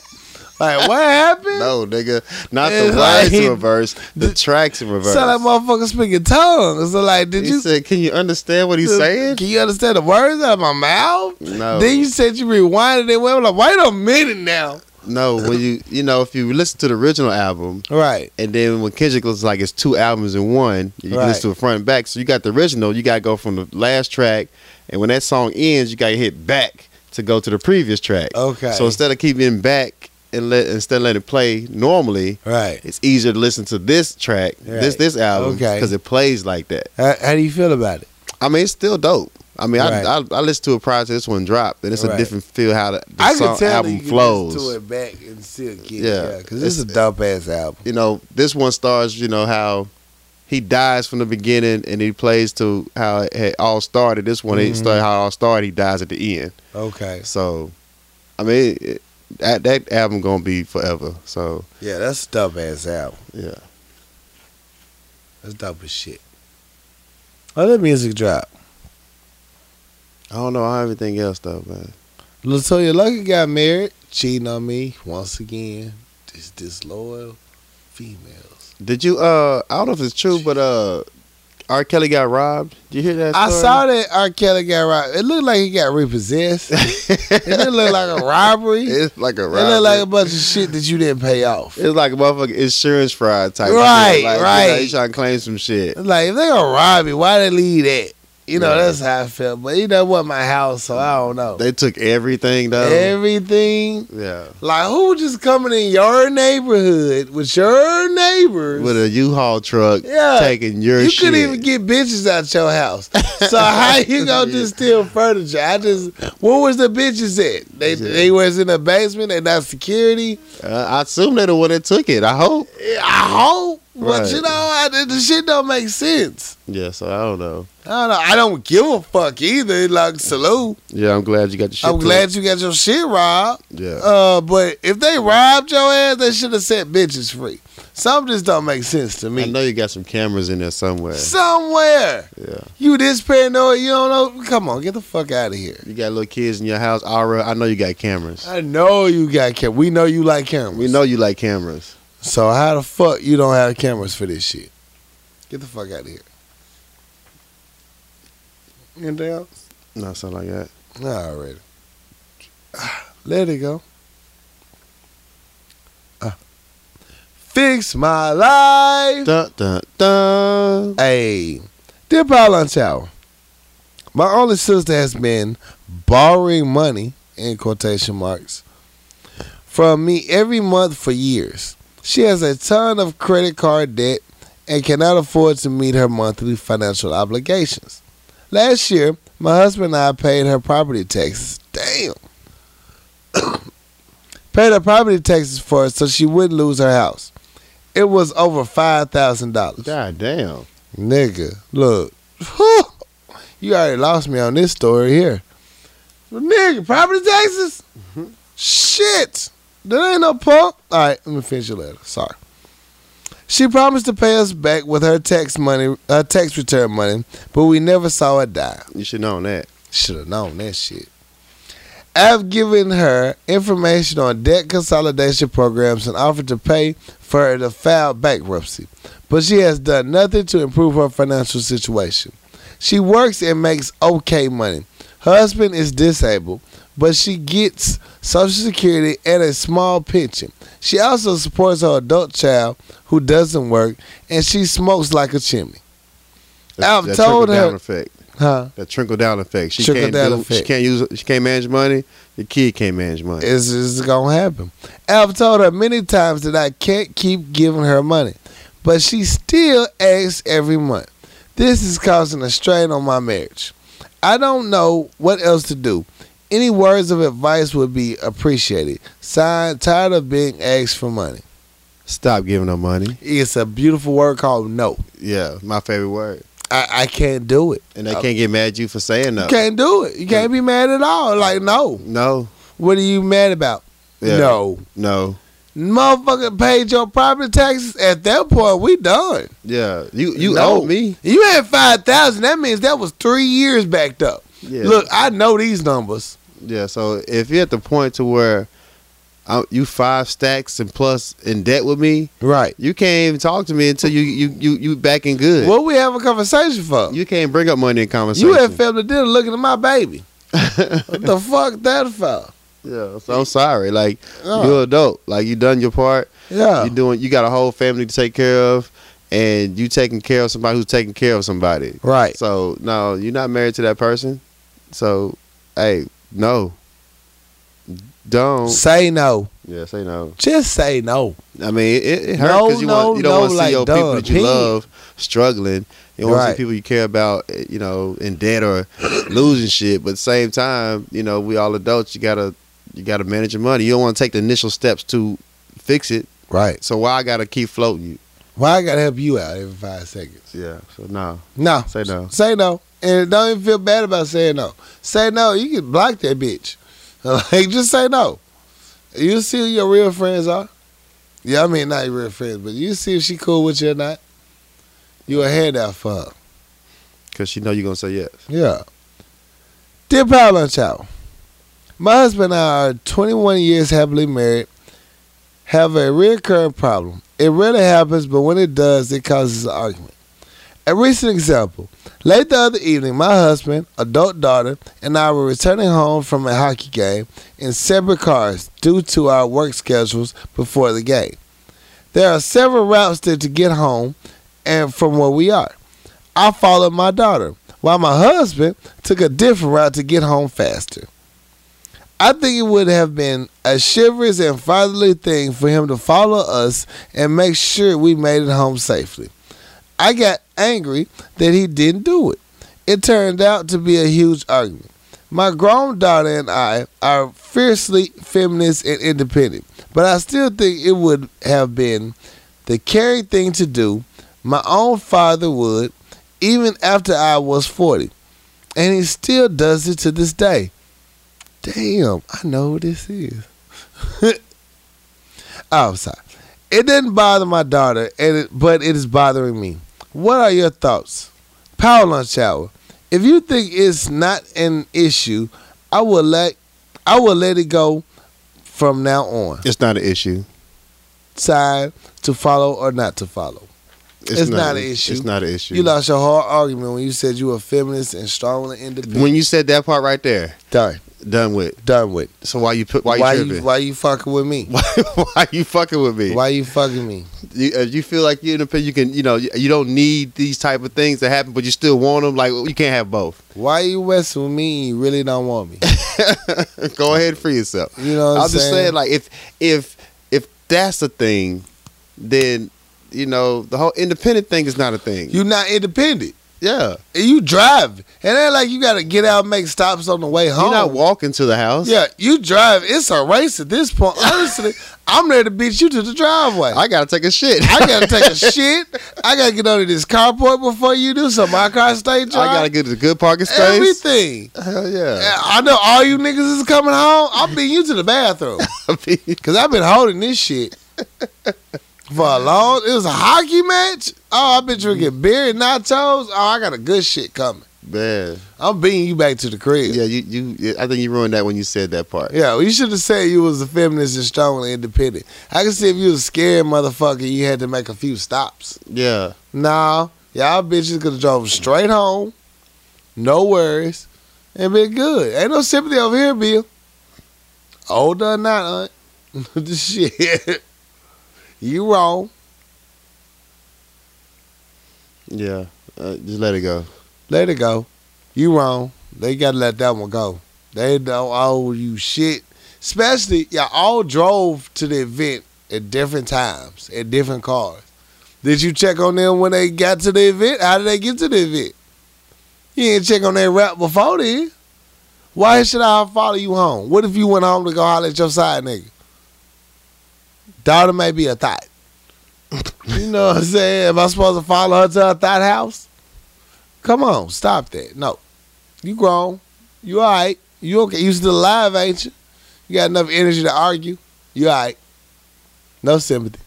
Like what happened? No, nigga, not It's the like words in reverse, the tracks in reverse. Sound like motherfucker speaking tongues. So like, did he you said, "Can you understand what he's saying?" Can you understand the words out of my mouth? No, Then you said you rewinded it. Well, I'm like, wait a minute now. No. When you, you know, if you listen to the original album, Right. and then when Kendrick looks like it's two albums in one, you can Right. listen to it front and back. So you got the original, you got to go from the last track, and when that song ends, you got to hit back to go to the previous track. Okay. So instead of keeping back and let instead of letting it play normally, right. it's easier to listen to this track, this this album, Okay. because it plays like that. How, how do you feel about it? I mean, it's still dope. I mean, Right. I, I I listened to it prior to this one dropped, and it's a Right. different feel how the, the I song, can tell album flows. to it back and still get Yeah. yeah, because this is a dope ass album. you know, this one starts, you know, how he dies from the beginning and he plays to how it had all started. This one, he Mhm. started how it all started, he dies at the end. Okay. So, I mean, it, that, that album going to be forever. So, Yeah, that's a dope ass album. yeah. That's dope as shit. That music drop. I don't know how everything else, though, man. LeToya Luckett got married, cheating on me once again. This disloyal females. Did you, uh, I don't know if it's true, but, uh, R. Kelly got robbed. Did you hear that? I saw that R. Kelly got robbed. It looked like he got repossessed. it didn't look like a robbery. It's like a robbery. It looked like a bunch of shit that you didn't pay off. it's like a motherfucking insurance fraud type. Right, shit. Like, you know, right. he trying to claim some shit. It's Like if they gonna rob me, why they leave that? You know, that's how I felt. But you know what, my house, so I don't know. They took everything, though. Everything. yeah. Like who just coming in your neighborhood with your neighbors? with a U-Haul truck Yeah. taking your you shit. couldn't even get bitches out your house. So how you gonna just steal furniture? I just where was the bitches at? They Yeah. they was in the basement. They not security. Uh, I assume they're the one that took it. I hope. I hope, but you know, I, the shit don't make sense. Yeah, so I don't know. I don't know. I don't give a fuck either. Like salute. Yeah, I'm glad you got your shit. I'm took. glad you got your shit robbed. Yeah. Uh, but if they robbed your ass, they should have set bitches free. Some just don't make sense to me. I know you got some cameras in there somewhere. Somewhere Yeah. you this paranoid, you don't know. Come on, get the fuck out of here. You got little kids in your house, Aura. I know you got cameras. I know you got cameras. We know you like cameras. We know you like cameras. So how the fuck you don't have cameras for this shit? Get the fuck out of here. Anything else? Not something like that. No, already. Let it go. Uh, fix my life. Dun dun dun. Hey, dear Paul Tower, my only sister has been borrowing money in quotation marks from me every month for years. She has a ton of credit card debt and cannot afford to meet her monthly financial obligations. Last year, my husband and I paid her property taxes. Damn. paid her property taxes for her so she wouldn't lose her house. It was over five thousand dollars. God damn. Nigga, look. you already lost me on this story here. Nigga, property taxes? Mm-hmm. Shit. That ain't no punk. All right, let me finish your letter. Sorry. She promised to pay us back with her tax money, her tax return money, but we never saw a dime. You should know that. Should have known that shit. I've given her information on debt consolidation programs and offered to pay for her to file bankruptcy, but she has done nothing to improve her financial situation. She works and makes okay money. Her husband is disabled, but she gets Social Security and a small pension. She also supports her adult child who doesn't work, and she smokes like a chimney. I've that told trickle down her- effect. Huh? That trickle down effect. She Trickle can't down do, She can't use. She can't manage money. The kid can't manage money. It's, it's gonna happen. I've told her many times that I can't keep giving her money, but she still asks every month. This is causing a strain on my marriage. I don't know what else to do. Any words of advice would be appreciated. Signed, tired of being asked for money. Stop giving them money. It's a beautiful word called no. Yeah, my favorite word. I, I can't do it. And they can't get mad at you for saying no. You can't do it. You can't be mad at all. Like no. No. What are you mad about? Yeah. No. No. Motherfucker paid your property taxes. At that point, we done. Yeah. You you No. owe me. You had five thousand. That means that was three years backed up. Yeah. Look, I know these numbers. Yeah. So if you're at the point to where I, you five stacks and plus in debt with me. Right. You can't even talk to me until you you you you back in good. What we have a conversation for? You can't bring up money in conversation. You at family dinner looking at my baby. what the fuck that for? yeah, so I'm sorry. Like Yeah. you're adult. Like you done your part. Yeah. You doing. You got a whole family to take care of, and you taking care of somebody who's taking care of somebody. Right. So no, you're not married to that person. So hey, no. Don't. Say no. Yeah, say no. Just say no. I mean, it, it hurts No, because you no, want you don't no, want to see like your people that you love struggling. You don't want to see people you care about, eh, you know, in debt or losing shit. But at the same time, you know, we all adults. You gotta you gotta manage your money. You don't want to take the initial steps to fix it. Right. So why I gotta keep floating you? Why I gotta help you out every five seconds? Yeah. So no, No. say no. Say no. And don't even feel bad about saying no. Say no. You can block that bitch. Like just say no. You see who your real friends are. Yeah, I mean not your real friends, but you see if she cool with you or not. You a handout for her. Cause she know you gonna say yes. Yeah. Dear Power Lunch Hour, my husband and I are 21 years happily married, have a recurring problem. It rarely happens, but when it does, it causes an argument. A recent example. Late the other evening, my husband, adult daughter, and I were returning home from a hockey game in separate cars due to our work schedules before the game. There are several routes there to get home and from where we are. I followed my daughter, while my husband took a different route to get home faster. I think it would have been a chivalrous and fatherly thing for him to follow us and make sure we made it home safely. I got angry that he didn't do it. It turned out to be a huge argument. My grown daughter and I are fiercely feminist and independent, but I still think it would have been the caring thing to do. My own father would, even after I was 40. And he still does it to this day. Damn, I know who this is. oh, I'm sorry. It didn't bother my daughter, and it, but it is bothering me. What are your thoughts? Power lunch hour. If you think it's not an issue, I will let I will let it go from now on. It's not an issue. Side to follow or not to follow. It's not an issue. It's not an issue. You lost your whole argument when you said you were feminist and strong and independent. when you said that part right there, done, done with. done with. So why you put why, Why you you why you fucking with me? Why, why you fucking with me? Why you fucking me? You, if you feel like you're independent, you can, you know, you, you don't need these type of things to happen, but you still want them. Like you can't have both. Why you messing with me? and You really don't want me. Go ahead free yourself. You know what I'm I'm just saying? saying, like if if if that's the thing, then you know the whole independent thing is not a thing. You're not independent. Yeah, And you drive. And ain't like you gotta get out and make stops on the way home. you're not walking to the house. yeah, you drive. It's a race at this point. Honestly, I'm ready to beat you to the driveway. I gotta take a shit. I gotta take a shit. I gotta get under this carport before you do so my car stay dry. I gotta get to the good parking space. everything. Hell yeah. I know all you niggas is coming home. I'll beat you to the bathroom. Cause I've been holding this shit for a long. It was a hockey match. Oh, I've been drinking beer and nachos. Oh, I got a good shit coming. man. I'm beating you back to the crib. Yeah, you you. I think you ruined that when you said that part. Yeah, well, you should have said you was a feminist and strong and independent. I can see if you was a scared motherfucker, you had to make a few stops. Yeah. Nah, y'all bitches could have drove straight home, no worries, and been good. Ain't no sympathy over here, Bill. Older or not, aunt. shit. You wrong. Yeah. Uh, just let it go. Let it go. You wrong. They gotta let that one go. They don't owe you shit. Especially, y'all all drove to the event at different times, at different cars. Did you check on them when they got to the event? How did they get to the event? You didn't check on their rap before then. Why should I follow you home? What if you went home to go holler at your side nigga? Daughter may be a thought. you know what I'm saying? Am I supposed to follow her to her thought house? Come on, stop that. No. You grown. You all right. You okay. You still alive, ain't you? You got enough energy to argue. You all right. No sympathy.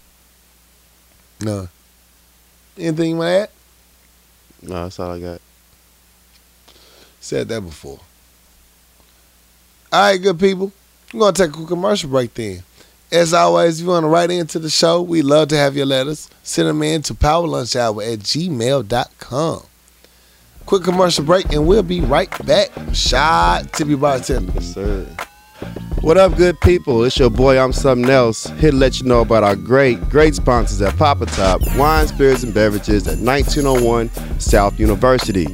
No. Anything you want to add? No, that's all I got. Said that before. All right, good people. We're going to take a quick commercial break then. As always, if you want to write into the show, we love to have your letters. Send them in to powerlunchhour at gmail.com. Quick commercial break, and we'll be right back. Shot Tippy Bartender. Yes, sir. What up, good people? It's your boy, I'm something else. Here to let you know about our great, great sponsors at Papa Top Wine, Spirits, and Beverages at 1901 South University.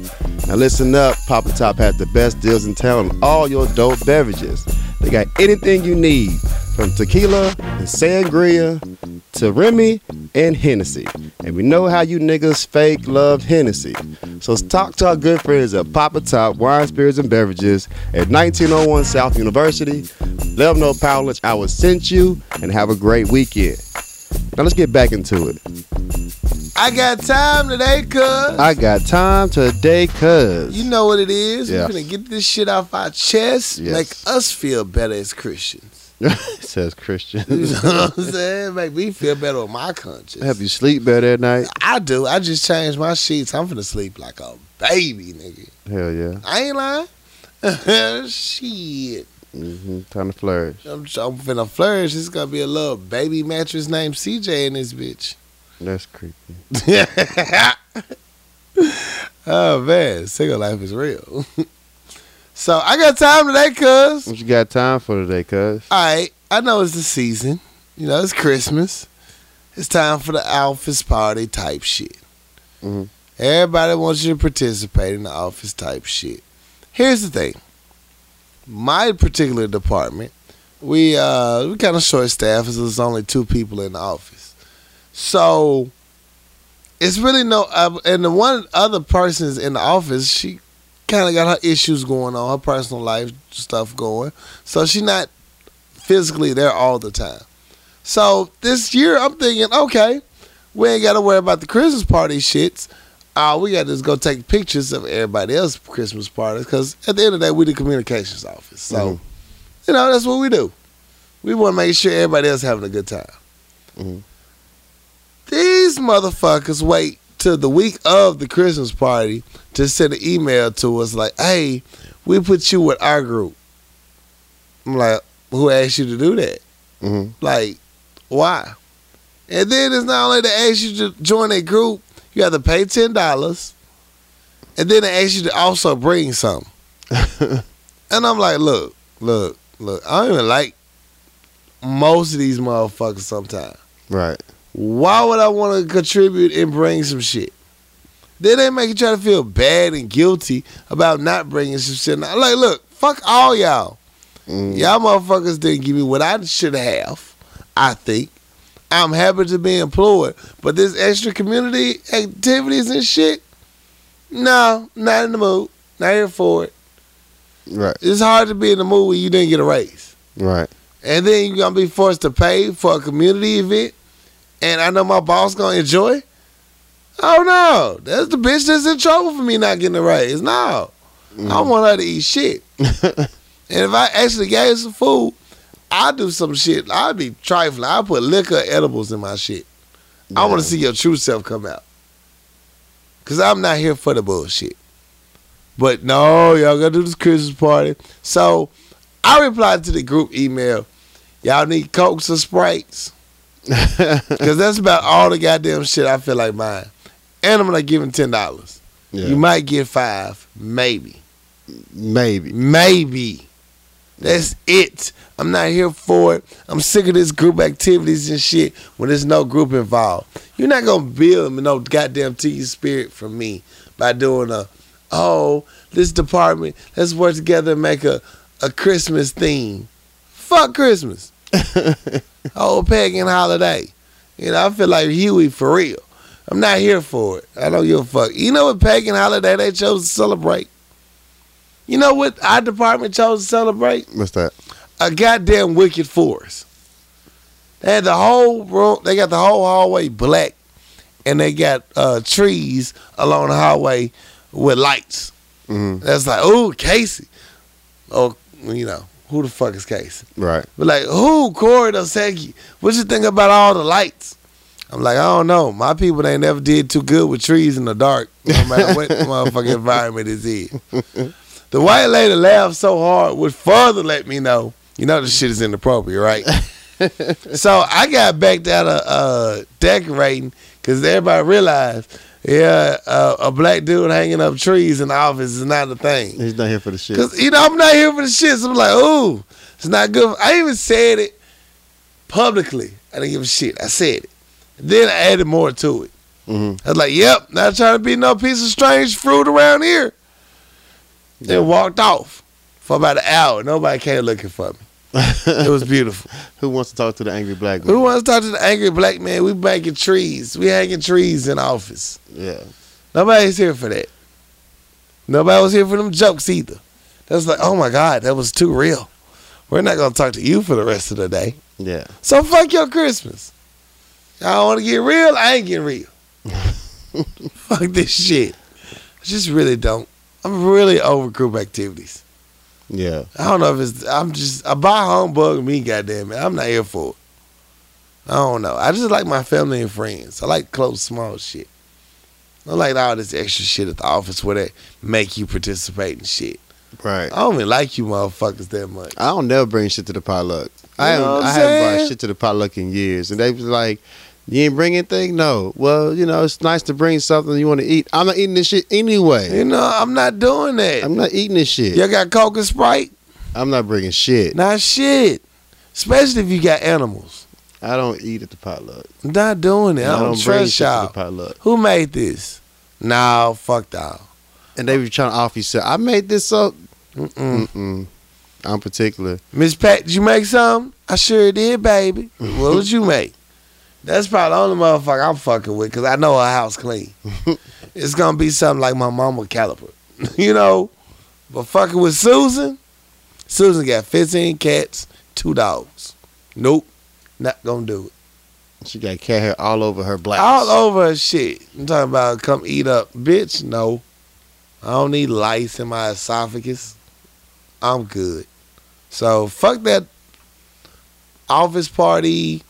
Now, listen up Papa Top has the best deals in town on all your dope beverages. They got anything you need from tequila and sangria to Remy and Hennessy. And we know how you niggas fake love Hennessy. So talk to our good friends at Papa Top Wine, Spirits, and Beverages at 1901 South University. Let them know Power Lunch Hour sent you and have a great weekend. Now let's get back into it. I got time today, cuz. I got time today, cuz. You know what it is. Yes. We're going to get this shit off our chest, Yes. make us feel better as Christians. It says Christian. You know what I'm saying? Make me feel better with my conscience. Help you sleep better at night. I do. I just changed my sheets. I'm finna sleep like a baby, nigga. Hell yeah. I ain't lying. Shit. hmm Time to flourish. I'm, I'm finna flourish. It's gonna be a little baby mattress named CJ in this bitch. That's creepy. oh man, single life is real. So I got time today, cuz. What you got time for today, cuz? Alright, I know it's the season. You know, it's Christmas. It's time for the office party type shit. Mhm. Everybody wants you to participate in the office type shit. Here's the thing. My particular department, we uh we kind of short staffed as there's only two people in the office. So it's really no uh, and the one other person's in the office, she kind of got her issues going on, her personal life stuff going. So she's not physically there all the time. So this year I'm thinking, okay, we ain't got to worry about the Christmas party shits. Uh, we got to just go take pictures of everybody else's Christmas parties because at the end of the day, we the communications office. So, Mhm. you know, that's what we do. We want to make sure everybody else having a good time. Mhm. These motherfuckers wait till the week of the Christmas party to send an email to us like, hey, we put you with our group. I'm like, who asked you to do that? hmm Like, why? And then it's not only they ask you to join a group, you have to pay ten dollars, and then they ask you to also bring something. and I'm like, look, look, look. I don't even like most of these motherfuckers. Sometimes, Right. Why would I want to contribute and bring some shit? Then they make you try to feel bad and guilty about not bringing some shit. I'm like, look, fuck all y'all. Mm. Y'all motherfuckers didn't give me what I should have. I think. I'm happy to be employed, but this extra community activities and shit, no, not in the mood. Not here for it. Right. It's hard to be in the mood when you didn't get a raise, Right. and then you're gonna be forced to pay for a community event, and I know my boss gonna enjoy. Oh no, that's the bitch that's in trouble for me not getting a raise. No, I want her to eat shit. Mm. And if I actually gave her some food, I'd do some shit. I'd be trifling. I'd put liquor edibles in my shit. I want to see your true self come out. Cause I'm not here for the bullshit. But no, y'all gonna do this Christmas party. So I replied to the group email. Y'all need cokes or sprites. Cause that's about all the goddamn shit I feel like buying. And I'm gonna give him ten dollars. yeah. You might get five, maybe. Maybe. Maybe. That's it. I'm not here for it. I'm sick of this group activities and shit when there's no group involved. You're not gonna build no goddamn team spirit from me by doing a oh, this department, let's work together and make a, a Christmas theme. Fuck Christmas. oh, pagan holiday. You know, I feel like Huey for real. I'm not here for it. I don't give a fuck. You know what pagan holiday they chose to celebrate? You know what our department chose to celebrate? What's that? A goddamn wicked force. They had the whole room. They got the whole hallway black, and they got uh, trees along the hallway with lights. hmm That's like, oh, Casey. Oh, you know who the fuck is Casey? Right. But like, who Corey Dosecki? What you think about all the lights? I'm like, I don't know. My people ain't never did too good with trees in the dark, no matter what motherfucking environment is in. The white lady laughed so hard would further let me know, you know, this shit is inappropriate, right? so I got backed out of uh, decorating because everybody realized, yeah, uh, a black dude hanging up trees in the office is not a thing. He's not here for the shit. Cause you know I'm not here for the shit. So I'm like, ooh, it's not good. I even said it publicly. I didn't give a shit. I said it. Then I added more to it. hmm I was like, yep, not trying to be no piece of strange fruit around here. Then walked off for about an hour. Nobody came looking for me. It was beautiful. Who wants to talk to the angry black man? Who wants to talk to the angry black man? We making trees. We hanging trees in office. Yeah. Nobody's here for that. Nobody was here for them jokes either. That was like, oh my God, that was too real. We're not gonna talk to you for the rest of the day. Yeah. So fuck your Christmas. Y'all want to get real? I ain't getting real. fuck this shit. I just really don't. I'm really over group activities. Yeah. I don't know if it's. I'm just. I buy humbug me, goddamn it. I'm not here for it. I don't know. I just like my family and friends. I like close, small shit. I like all this extra shit at the office where they make you participate in shit. Right. I don't even like you motherfuckers that much. I don't never bring shit to the potluck. I You haven't, what I'm I haven't brought shit to the potluck in years, and they was like, "You ain't bring anything." No. Well, you know, it's nice to bring something you want to eat. I'm not eating this shit anyway. You know, I'm not doing that. I'm not eating this shit. Y'all got Coke and Sprite? I'm not bringing shit. Not shit. Especially if you got animals. I don't eat at the potluck. I'm not doing it. I I don't, don't trust shit to the y'all. potluck. Who made this? No, fuck y'all. And they were trying to offer you. Say, I made this up. Mm-mm. Mm-mm. I'm particular. Miss Pat, did you make something? I sure did, baby. what did you make? That's probably the only motherfucker I'm fucking with because I know her house clean. it's gonna be something like my mama caliper, you know. But fucking with Susan, Susan got 15 cats, two dogs. Nope, not gonna do it. She got cat hair all over her black. All over her shit. I'm talking about come eat up, bitch. No, I don't need lice in my esophagus. I'm good. So fuck that office party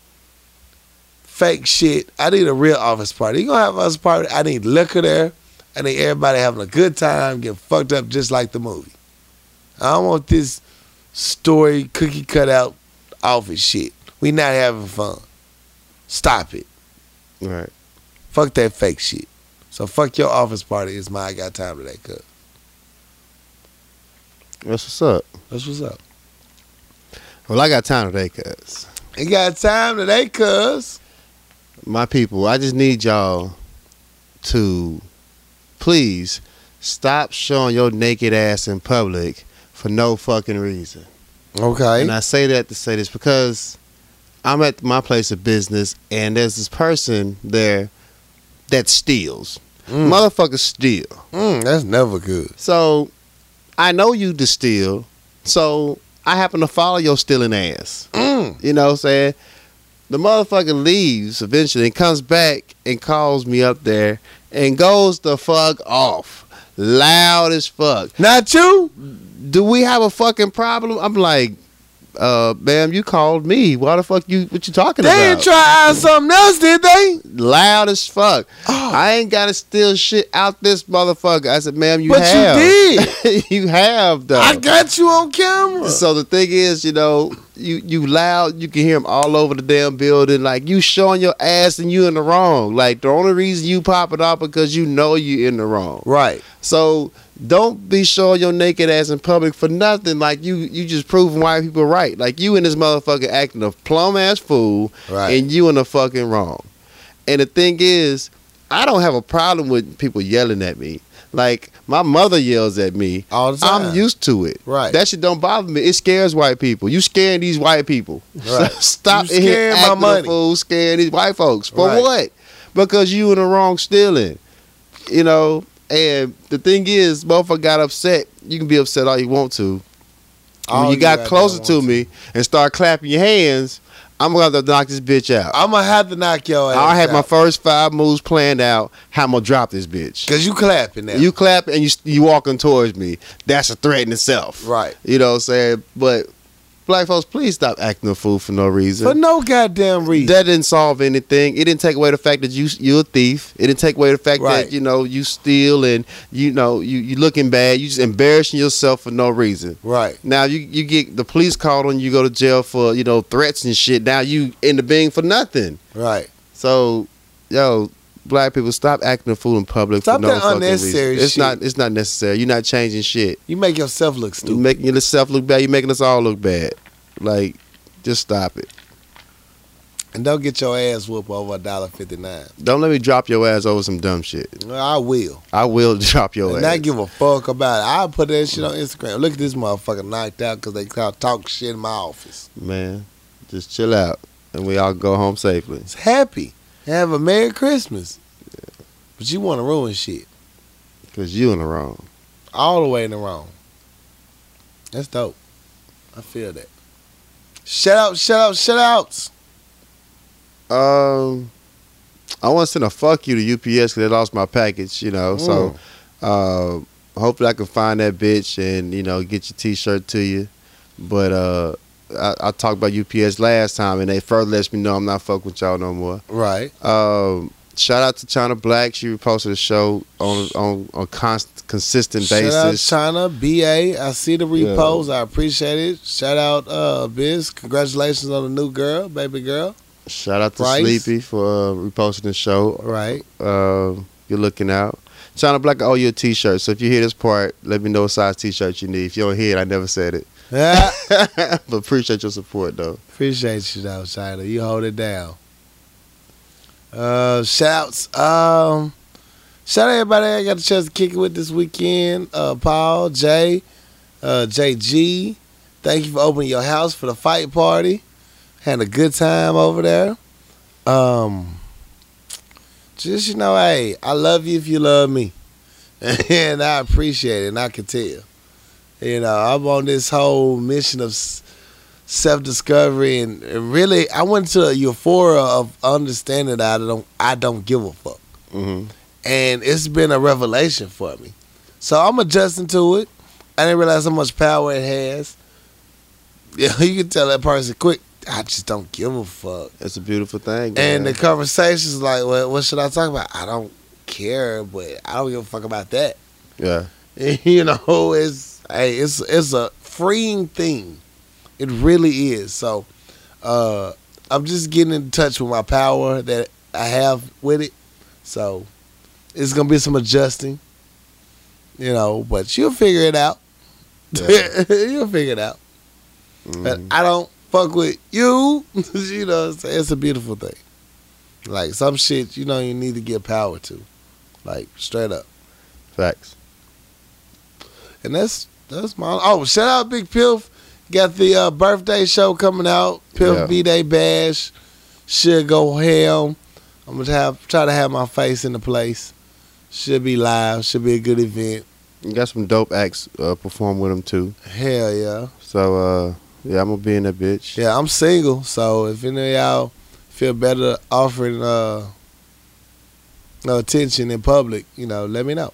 fake shit. I need a real office party. You gonna have us party? I need liquor there. I need everybody having a good time, getting fucked up just like the movie. I don't want this story cookie cutout office shit. We not having fun. Stop it. Right. Fuck that fake shit. So fuck your office party is my I got time today, cuz. That's what's up. That's what's up. Well, I got time today, cuz. You got time today, cuz. My people, I just need y'all to please stop showing your naked ass in public for no fucking reason. Okay. And I say that to say this because I'm at my place of business and there's this person there that steals. Mm. Motherfuckers steal. Mm, that's never good. So I know you to steal. So I happen to follow your stealing ass. Mm. You know what I'm saying? The motherfucker leaves eventually and comes back and calls me up there and goes the fuck off. Loud as fuck. Not you? Do we have a fucking problem? I'm like, uh, ma'am, you called me. Why the fuck you what you talking They about? They didn't try something else, did they? Loud as fuck. Oh. I ain't gotta steal shit out this motherfucker. I said, ma'am, you but have. you did. you have though. I got you on camera. So the thing is, you know, you you loud, you can hear them all over the damn building. Like you showing your ass and you in the wrong. Like the only reason you pop it off because you know you in the wrong. right. So don't be showing your naked ass in public for nothing. Like you you just proving white people right. Like you and this motherfucker acting a plum ass fool, Right. and you in the fucking wrong. And the thing is, I don't have a problem with people yelling at me. Like my mother yells at me. All the time. I'm used to it. Right. That shit don't bother me. It scares white people. You scaring these white people. Right. Stop You scaring my money. fool, scaring these white folks. For Right. what? Because you in the wrong stealing. You know, and the thing is, motherfucker got upset. You can be upset all you want to. All when you you got closer to to. me and start clapping your hands, I'm gonna have to knock this bitch out. I'm gonna have to knock your ass. I had my first five moves planned out. How I'm gonna drop this bitch. Cause you clapping now. You clapping and you you walking towards me. That's a threat in itself. right. You know what I'm saying? But black folks, please stop acting a fool for no reason. For no goddamn reason. that didn't solve anything. It didn't take away the fact that you you're a thief. It didn't take away the fact Right. that you know you steal and you know you you looking bad. You just embarrassing yourself for no reason. right. Now you you get the police called on you, go to jail for you know threats and shit. Now you in the being for nothing. Right. So, yo, black people, stop acting a fool in public Stop for no that fucking unnecessary reason. It's shit. not. It's not necessary. You're not changing shit. You make yourself look stupid. You're making yourself look bad. You're making us all look bad. Like, just stop it. And don't get your ass whooped over a dollar fifty nine. Don't let me drop your ass over some dumb shit. I will. I will drop your and ass. not give a fuck about it. I'll put that shit on Instagram. Look at this motherfucker knocked out because they talk shit in my office. Man, just chill out, and we all go home safely. It's happy. Have a Merry Christmas. But you want to ruin shit. Cause you in the wrong. All the way in the wrong. That's dope. I feel that. Shout out, shout out, shout outs. Um, I want to send a fuck you to UPS because they lost my package. You know, so Mm. uh, hopefully I can find that bitch and you know get your T-shirt to you. But uh, I, I talked about UPS last time, and they further let me know I'm not fucking with y'all no more. Right. Um, shout out to China Black. She reposted a show on on on constant, consistent Shout out basis. China, BA. I see the repos. I appreciate it. Shout out uh Biz. Congratulations on the new girl, baby girl. Shout out to Bryce. Sleepy for uh, reposting the show. Right. Uh, you're looking out. China Black, I owe you a T-shirt. So if you hear this part, let me know what size T-shirt you need. If you don't hear it, I never said it. Yeah. but appreciate your support though. Appreciate you though, China. You hold it down. Uh shouts. Um shout out everybody I got a chance to kick it with this weekend. Uh Paul, Jay, uh JG. Thank you for opening your house for the fight party. Had a good time over there. Um just you know, hey, I love you if you love me. and I appreciate it and I can tell. You know, I'm on this whole mission of self discovery and, and really I went to a euphoria of understanding that I don't I don't give a fuck. hmm And it's been a revelation for me. So I'm adjusting to it. I didn't realize how much power it has. Yeah, you can tell that person quick, I just don't give a fuck. It's a beautiful thing. And man. the conversation's like, well, what should I talk about? I don't care, but I don't give a fuck about that. yeah, you know, it's hey, it's it's a freeing thing. It really is. So, uh, I'm just getting in touch with my power that I have with it. So, it's gonna be some adjusting. You know, but you'll figure it out. Yeah. you'll figure it out. But Mhm. I don't fuck with you. you know, it's, it's a beautiful thing. Like some shit, you know, you need to give power to, like straight up. facts. And that's that's my oh shout out Big Pilf. Got the uh, birthday show coming out. Pilf Yeah. B Day Bash. Should go ham. I'm gonna have try to have my face in the place. Should be live. Should be a good event. You got some dope acts uh, perform with them too. Hell yeah. So uh, yeah, I'm gonna be in that bitch. Yeah, I'm single, so if any of y'all feel better offering uh attention in public, you know, let me know.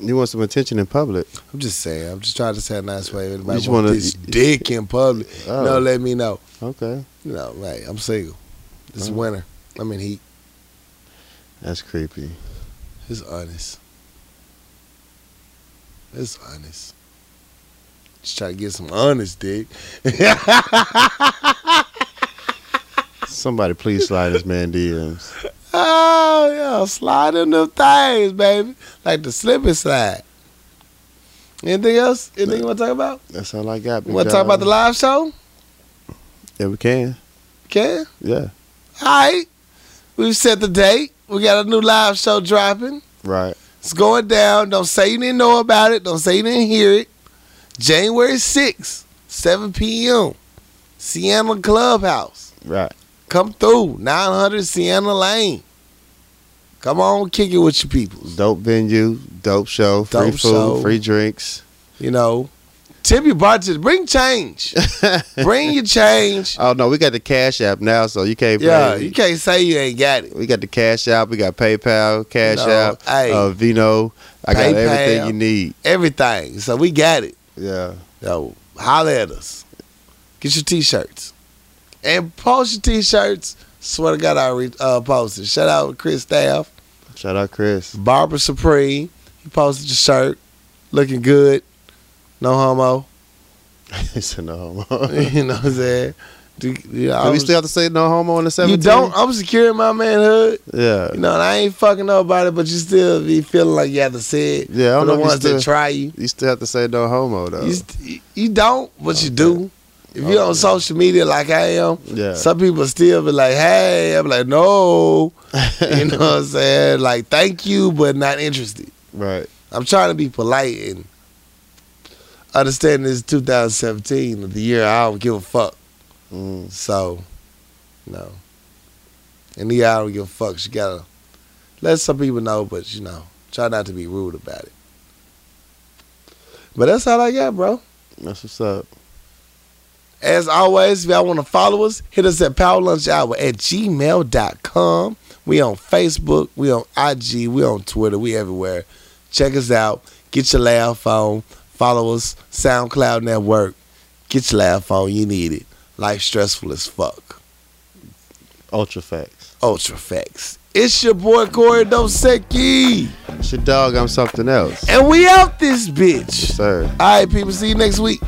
You want some attention in public? I'm just saying. I'm just trying to say a nice way. If You just want wanna- this dick in public, Oh, no, let me know. okay, You know, hey, I'm single. It's Oh. winter. I'm in heat. that's creepy. It's honest. It's honest. Just try to get some honest dick. Somebody please slide this man DMs. Oh yeah, slide in them things, baby. Like the slip and slide. Anything else? Anything you want to talk about? That's all I got. Want to talk about the live show? Yeah, we can. Can? Yeah, All right. We've set the date. We got a new live show dropping. right. It's going down. Don't say you didn't know about it. Don't say you didn't hear it. January 6th, 7 p.m. Sienna Clubhouse. Right. Come through. 900 Sienna Lane. Come on, kick it with your people. Dope venue, dope show, free Dope food, show. free drinks. You know, tip your bartender. Bring change. Bring your change. Oh no, we got the Cash App now, so you can't. Yeah, pay. you can't say you ain't got it. We got the Cash App. We got PayPal, Cash No, App, hey. uh, Vino. I got everything you need. Everything. So we got it. Yeah. Yo, holler at us. Get your t-shirts. And post your t-shirts. Swear to God, I re- uh, posted. Shout out to Chris Staff. Shout out Chris. Barbara Supreme. He posted your shirt. Looking good. No homo. he said no homo. you know what I'm saying? Do, yeah, Do we still have to say no homo in the 17? you don't? I'm securing my manhood. Yeah. You know, and I ain't fucking nobody, but you still be feeling like you have to say it. Yeah, I for don't the know you ones still- that try you. You still have to say no homo though. You, st- you don't, but you do. If you're on social media like I am, yeah. some people still be like, "Hey," I'm like, "No," you know what I'm saying? Like, thank you, but not interested. right. I'm trying to be polite and understand this is 2017, the year I don't give a fuck. Mm. So, no. And the year I don't give a fuck, you gotta let some people know, but you know, try not to be rude about it. But that's all I got, bro. That's what's up. As always, if y'all want to follow us, hit us at powerlunchhour at gmail.com. We on Facebook, we on IG, we on Twitter, we everywhere. Check us out. Get your laugh on. Follow us, SoundCloud Network. Get your laugh on. You need it. Life stressful as fuck. Ultra facts. Ultra facts. It's your boy Corey Dosecki. It's your dog. I'm something else. And we out this bitch. Yes, sir. All right, people. See you next week.